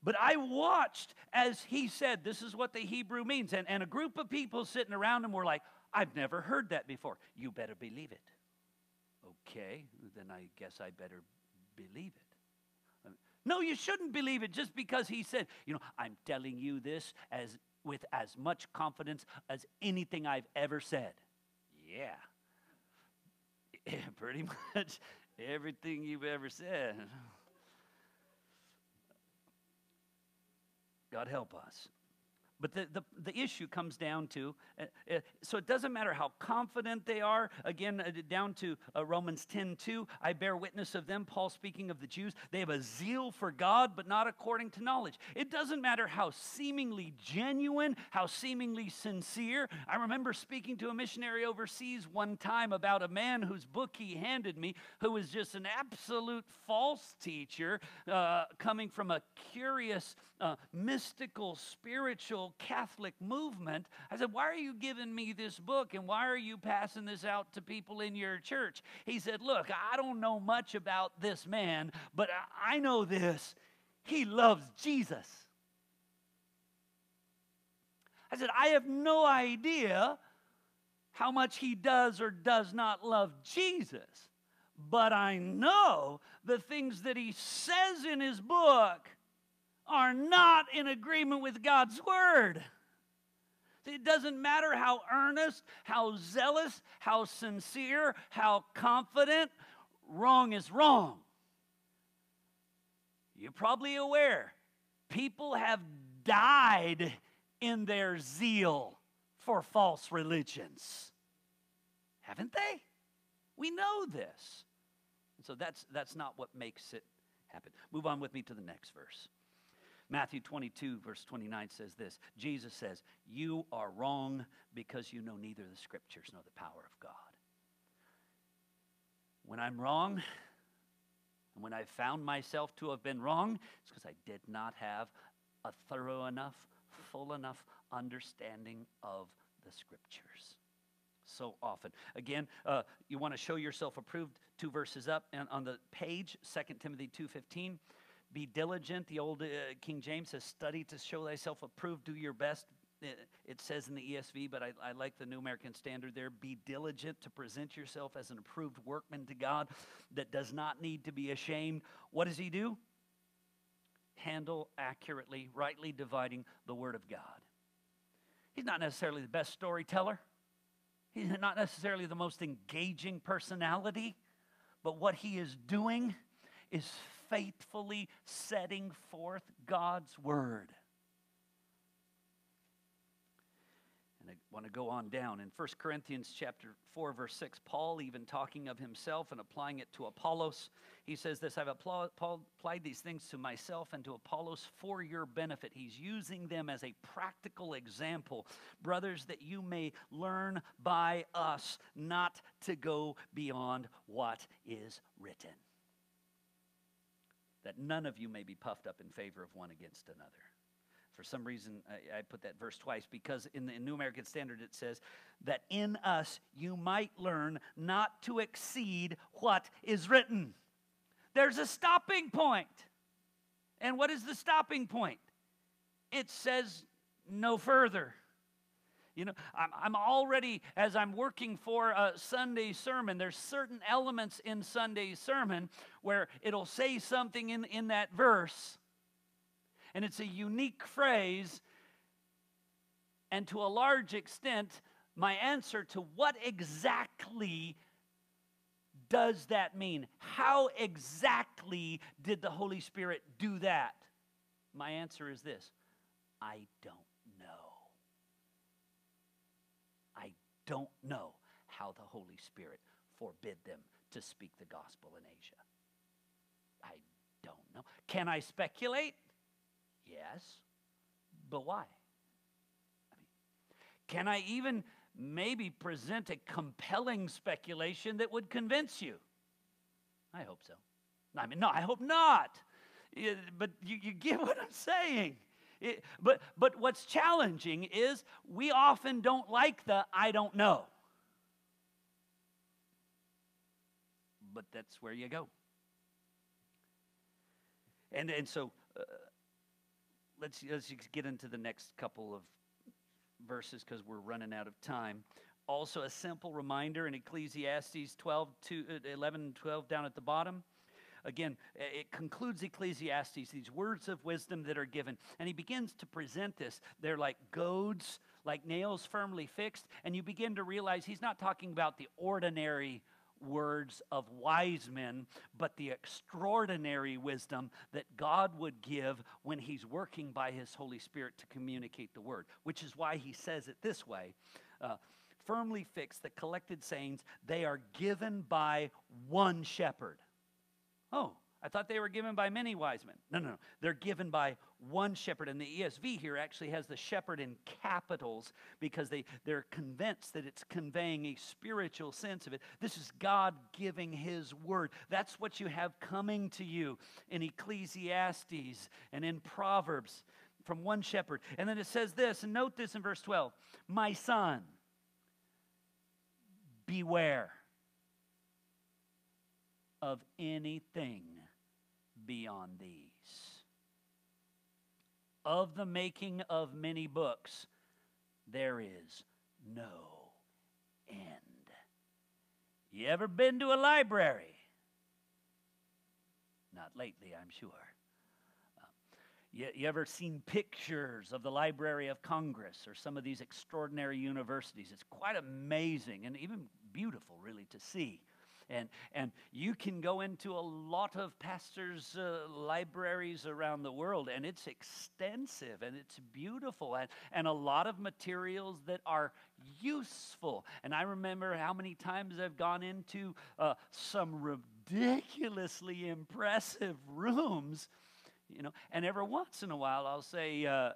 Speaker 1: But I watched as he said, This is what the Hebrew means. And, and a group of people sitting around him were like, I've never heard that before. You better believe it. Okay, then I guess I better believe it. No, you shouldn't believe it just because he said, you know, I'm telling you this as with as much confidence as anything I've ever said. Yeah. Pretty much everything you've ever said. God help us. But the, the, the issue comes down to uh, uh, so it doesn't matter how confident they are. Again, uh, down to uh, Romans 10 2, I bear witness of them. Paul speaking of the Jews, they have a zeal for God, but not according to knowledge. It doesn't matter how seemingly genuine, how seemingly sincere. I remember speaking to a missionary overseas one time about a man whose book he handed me, who was just an absolute false teacher, uh, coming from a curious, uh, mystical, spiritual Catholic movement. I said, Why are you giving me this book and why are you passing this out to people in your church? He said, Look, I don't know much about this man, but I know this. He loves Jesus. I said, I have no idea how much he does or does not love Jesus, but I know the things that he says in his book are not in agreement with God's word. It doesn't matter how earnest, how zealous, how sincere, how confident, wrong is wrong. You're probably aware people have died in their zeal for false religions. Haven't they? We know this. so that's, that's not what makes it happen. Move on with me to the next verse. Matthew 22, verse 29 says this Jesus says, You are wrong because you know neither the scriptures nor the power of God. When I'm wrong, and when I found myself to have been wrong, it's because I did not have a thorough enough, full enough understanding of the scriptures. So often. Again, uh, you want to show yourself approved, two verses up and on the page, 2 Timothy 2.15. Be diligent. The old uh, King James says, study to show thyself approved. Do your best. It, says in the ESV, but I, I like the New American Standard there. Be diligent to present yourself as an approved workman to God that does not need to be ashamed. What does he do? Handle accurately, rightly dividing the Word of God. He's not necessarily the best storyteller. He's not necessarily the most engaging personality, but what he is doing is faithfully setting forth God's word. And I want to go on down. In 1 Corinthians chapter 4 verse 6 Paul even talking of himself and applying it to Apollos. He says this I've applied these things to myself and to Apollos for your benefit. He's using them as a practical example. Brothers that you may learn by us not to go beyond what is written that none of you may be puffed up in favor of one against another. For some reason, I, I, put that verse twice because in the New American Standard it says that in us you might learn not to exceed what is written. There's a stopping point. And what is the stopping point? It says no further. You know, I'm, I'm already, as I'm working for a Sunday sermon, there's certain elements in Sunday's sermon where it'll say something in, in that verse, and it's a unique phrase. And to a large extent, my answer to what exactly does that mean? How exactly did the Holy Spirit do that? My answer is this I don't don't know how the Holy Spirit forbid them to speak the gospel in Asia. I don't know. Can I speculate? Yes. But why? I mean, can I even maybe present a compelling speculation that would convince you? I hope so. I mean, no, I hope not. But you, you get what I'm saying. It, but, but what's challenging is we often don't like the I don't know. But that's where you go. And, and so uh, let's, let's get into the next couple of verses because we're running out of time. also a simple reminder in Ecclesiastes 12, to, uh, 11 and 12 down at the bottom. Again, it concludes Ecclesiastes, these words of wisdom that are given. And he begins to present this. They're like goads, like nails firmly fixed. And you begin to realize he's not talking about the ordinary words of wise men, but the extraordinary wisdom that God would give when He's working by His Holy Spirit to communicate the word, which is why He says it this way. Uh, firmly fixed, the collected sayings, they are given by one shepherd. Oh, I thought they were given by many wise men. No, no, no. They're given by one shepherd. And the ESV here actually has the shepherd in capitals because they, they're convinced that it's conveying a spiritual sense of it. This is God giving his word. That's what you have coming to you in Ecclesiastes and in Proverbs from one shepherd. And then it says this, and note this in verse 12 My son, beware of anything beyond these. Of the making of many books, there is no end. You ever been to a library? Not lately, I'm sure. Uh, you, you ever seen pictures of the Library of Congress or some of these extraordinary universities? It's quite amazing and even beautiful, really, to see. And, and you can go into a lot of pastors' uh, libraries around the world, and it's extensive and it's beautiful, and, and a lot of materials that are useful. And I remember how many times I've gone into uh, some ridiculously impressive rooms, you know, and every once in a while I'll say, uh,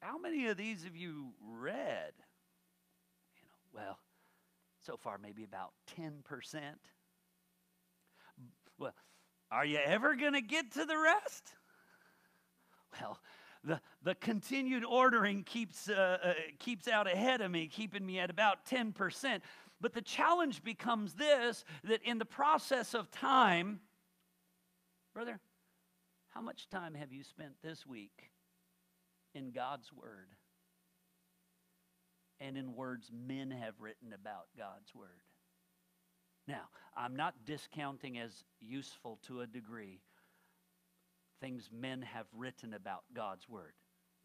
Speaker 1: How many of these have you read? You know, well, so far, maybe about 10%. Well, are you ever going to get to the rest? Well, the, the continued ordering keeps, uh, uh, keeps out ahead of me, keeping me at about 10%. But the challenge becomes this that in the process of time, brother, how much time have you spent this week in God's Word? And in words men have written about God's Word. Now, I'm not discounting as useful to a degree things men have written about God's Word.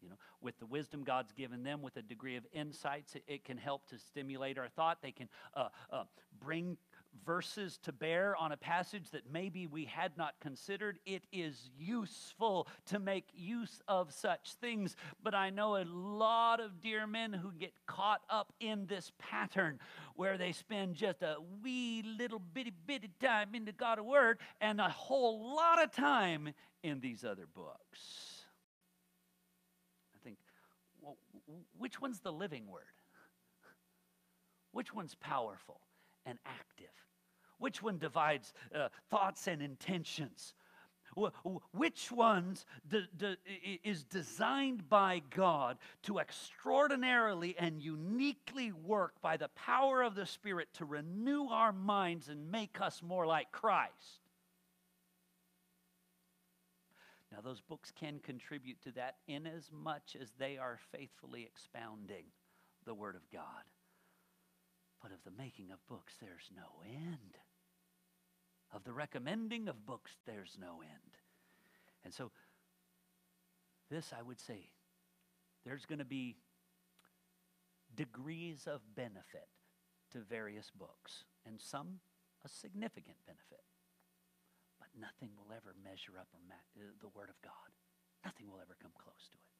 Speaker 1: You know, with the wisdom God's given them, with a degree of insights, it, it can help to stimulate our thought. They can uh, uh, bring verses to bear on a passage that maybe we had not considered. It is useful to make use of such things. But I know a lot of dear men who get caught up in this pattern where they spend just a wee little bitty bitty time in the God of Word and a whole lot of time in these other books. I think, well, which one's the living Word? Which one's powerful and active? Which one divides uh, thoughts and intentions? Which ones de- de- is designed by God to extraordinarily and uniquely work by the power of the Spirit to renew our minds and make us more like Christ? Now, those books can contribute to that in as much as they are faithfully expounding the Word of God. But of the making of books, there's no end. Of the recommending of books, there's no end. And so, this I would say, there's going to be degrees of benefit to various books, and some a significant benefit. But nothing will ever measure up or ma- uh, the Word of God. Nothing will ever come close to it.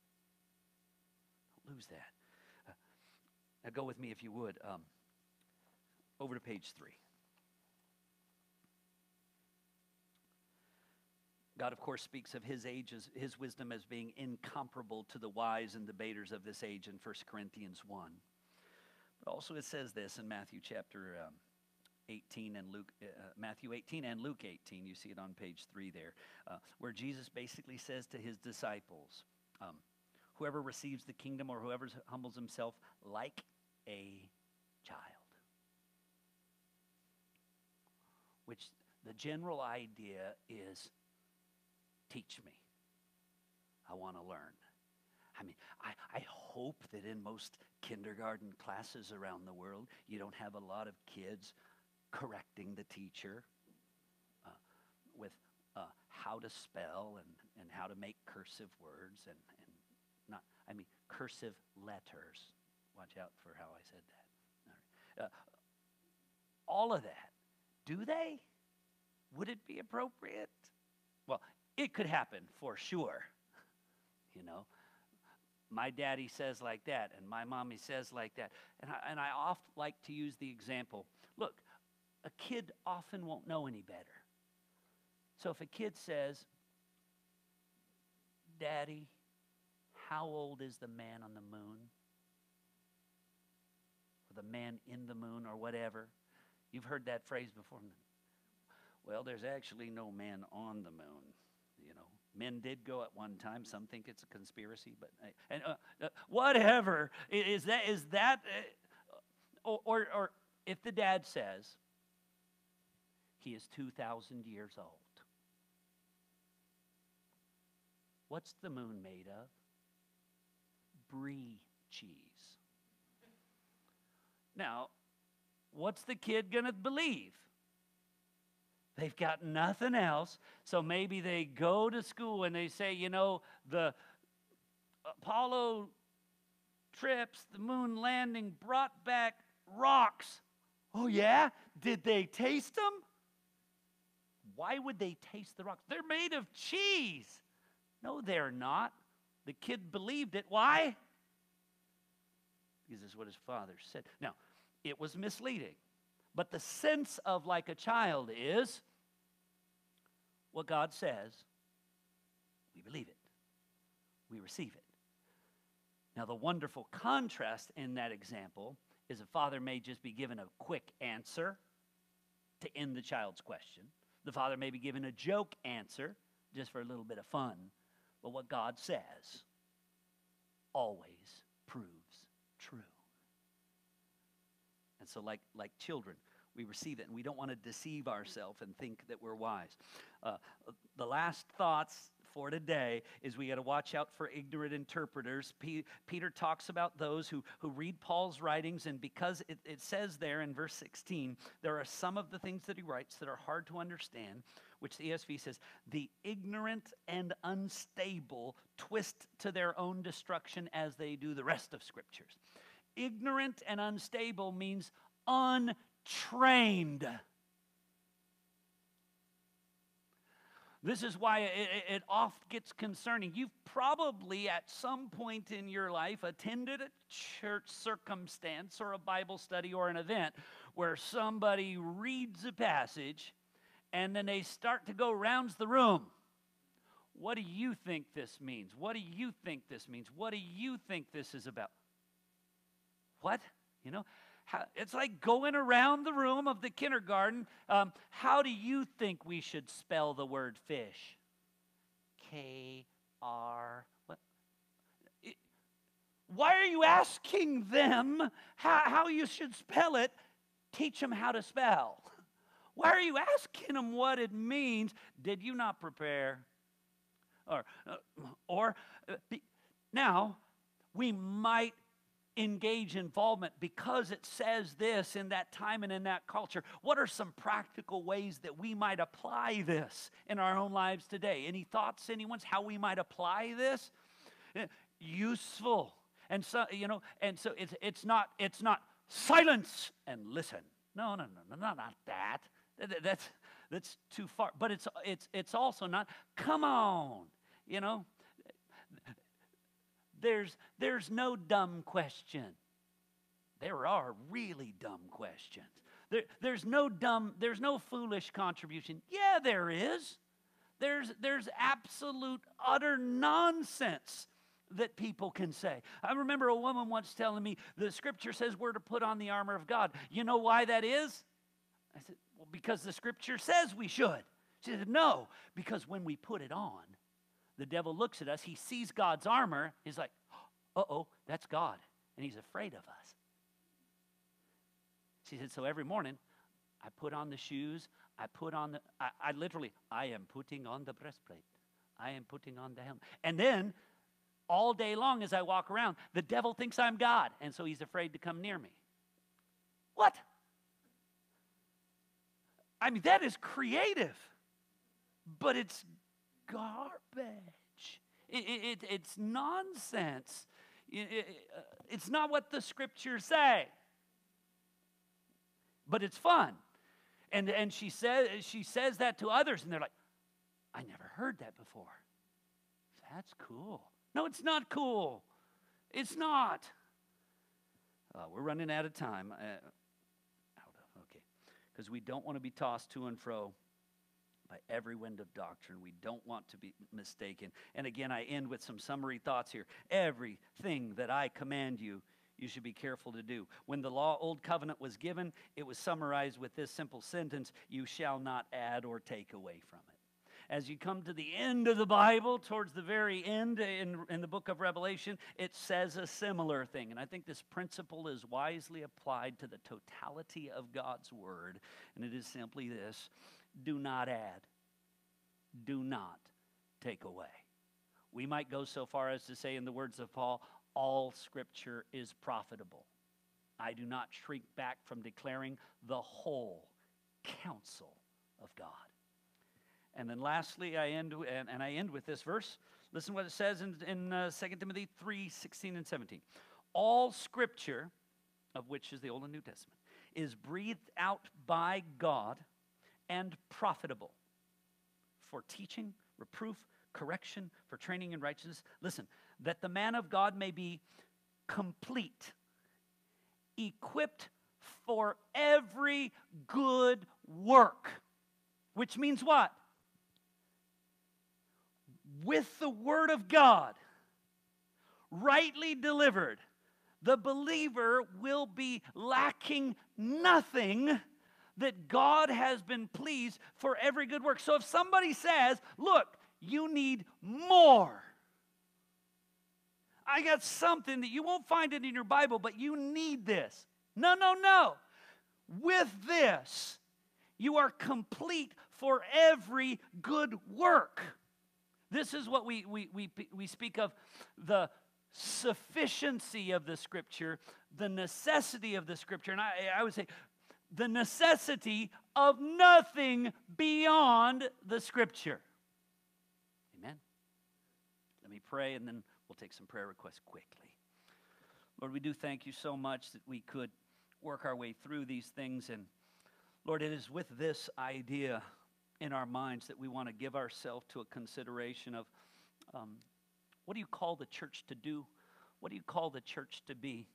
Speaker 1: Don't lose that. Uh, now, go with me if you would. Um, over to page three. God, of course, speaks of his age, as, his wisdom as being incomparable to the wise and debaters of this age in 1 Corinthians 1. But also it says this in Matthew chapter um, 18 and Luke, uh, uh Matthew 18 and Luke 18. You see it on page 3 there, uh, where Jesus basically says to his disciples, um, Whoever receives the kingdom or whoever humbles himself like a child. Which the general idea is Teach me. I want to learn. I mean, I, I hope that in most kindergarten classes around the world, you don't have a lot of kids correcting the teacher uh, with uh, how to spell and, and how to make cursive words and, and not, I mean, cursive letters. Watch out for how I said that. All, right. uh, all of that. Do they? Would it be appropriate? Well, it could happen for sure. You know, my daddy says like that, and my mommy says like that. And I, and I often like to use the example look, a kid often won't know any better. So if a kid says, Daddy, how old is the man on the moon? Or the man in the moon, or whatever. You've heard that phrase before. Well, there's actually no man on the moon. Men did go at one time. Some think it's a conspiracy, but and uh, uh, whatever is that is that uh, or, or if the dad says he is two thousand years old, what's the moon made of? Brie cheese. Now, what's the kid to believe? They've got nothing else. So maybe they go to school and they say, you know, the Apollo trips, the moon landing brought back rocks. Oh, yeah? Did they taste them? Why would they taste the rocks? They're made of cheese. No, they're not. The kid believed it. Why? Because it's what his father said. Now, it was misleading. But the sense of like a child is what God says, we believe it, we receive it. Now, the wonderful contrast in that example is a father may just be given a quick answer to end the child's question. The father may be given a joke answer just for a little bit of fun. But what God says always proves true. And so, like, like children, we receive it, and we don't want to deceive ourselves and think that we're wise. Uh, the last thoughts for today is we got to watch out for ignorant interpreters. P- Peter talks about those who, who read Paul's writings, and because it, it says there in verse 16, there are some of the things that he writes that are hard to understand, which the ESV says, the ignorant and unstable twist to their own destruction as they do the rest of scriptures. Ignorant and unstable means untrained. This is why it, it, oft gets concerning. You've probably at some point in your life attended a church circumstance or a Bible study or an event where somebody reads a passage and then they start to go rounds the room. What do you think this means? What do you think this means? What do you think this is about? What? You know, it's like going around the room of the kindergarten. Um, how do you think we should spell the word fish? K R. Why are you asking them how, how you should spell it? Teach them how to spell. Why are you asking them what it means? Did you not prepare? Or, uh, or uh, now we might engage involvement because it says this in that time and in that culture. What are some practical ways that we might apply this in our own lives today? Any thoughts, anyone's, how we might apply this? Uh, useful. And so, you know, and so it's it's not it's not silence and listen. No, no, no, no, not, not that. that. That's that's too far. But it's it's it's also not come on, you know there's, there's no dumb question. There are really dumb questions. There, there's no dumb, there's no foolish contribution. Yeah, there is. There's, there's absolute, utter nonsense that people can say. I remember a woman once telling me the scripture says we're to put on the armor of God. You know why that is? I said, well, because the scripture says we should. She said, no, because when we put it on, the devil looks at us, he sees God's armor, he's like, uh oh, that's God. And he's afraid of us. She said, so every morning, I put on the shoes, I put on the, I, I literally, I am putting on the breastplate. I am putting on the helmet. And then all day long as I walk around, the devil thinks I'm God, and so he's afraid to come near me. What? I mean, that is creative, but it's garbage. It, it, it's nonsense. It, uh, it's not what the scriptures say, but it's fun. And, and she, says, she says that to others, and they're like, I never heard that before. That's cool. No, it's not cool. It's not. Uh, we're running out of time. Uh, okay. Because we don't want to be tossed to and fro by every wind of doctrine. We don't want to be mistaken. And again, I end with some summary thoughts here. Everything that I command you, you should be careful to do. When the law, Old Covenant, was given, it was summarized with this simple sentence You shall not add or take away from it. As you come to the end of the Bible, towards the very end in, in the book of Revelation, it says a similar thing. And I think this principle is wisely applied to the totality of God's Word. And it is simply this do not add, do not take away. We might go so far as to say, in the words of Paul, all scripture is profitable. I do not shrink back from declaring the whole counsel of God. And then lastly, I end, and, and I end with this verse. Listen what it says in, in uh, 2 Timothy 3 16 and 17. All scripture, of which is the Old and New Testament, is breathed out by God and profitable for teaching, reproof, correction, for training in righteousness. Listen, that the man of God may be complete, equipped for every good work. Which means what? With the Word of God, rightly delivered, the believer will be lacking nothing that God has been pleased for every good work. So if somebody says, Look, you need more. I got something that you won't find it in your Bible, but you need this. No, no, no. With this, you are complete for every good work. This is what we, we, we, we speak of the sufficiency of the scripture, the necessity of the scripture. And I, I would say the necessity of nothing beyond the scripture. Amen. Let me pray and then we'll take some prayer requests quickly. Lord, we do thank you so much that we could work our way through these things. And Lord, it is with this idea in our minds that we want to give ourselves to a consideration of um, what do you call the church to do? What do you call the church to be?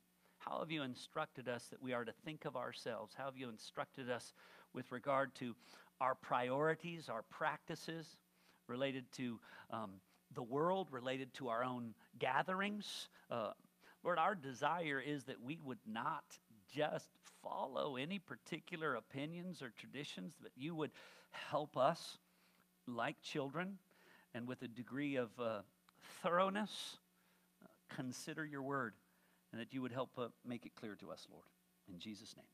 Speaker 1: How have you instructed us that we are to think of ourselves? How have you instructed us with regard to our priorities, our practices related to um, the world, related to our own gatherings? Uh, Lord, our desire is that we would not just follow any particular opinions or traditions, but you would help us, like children, and with a degree of uh, thoroughness, uh, consider your word and that you would help uh, make it clear to us, Lord. In Jesus' name.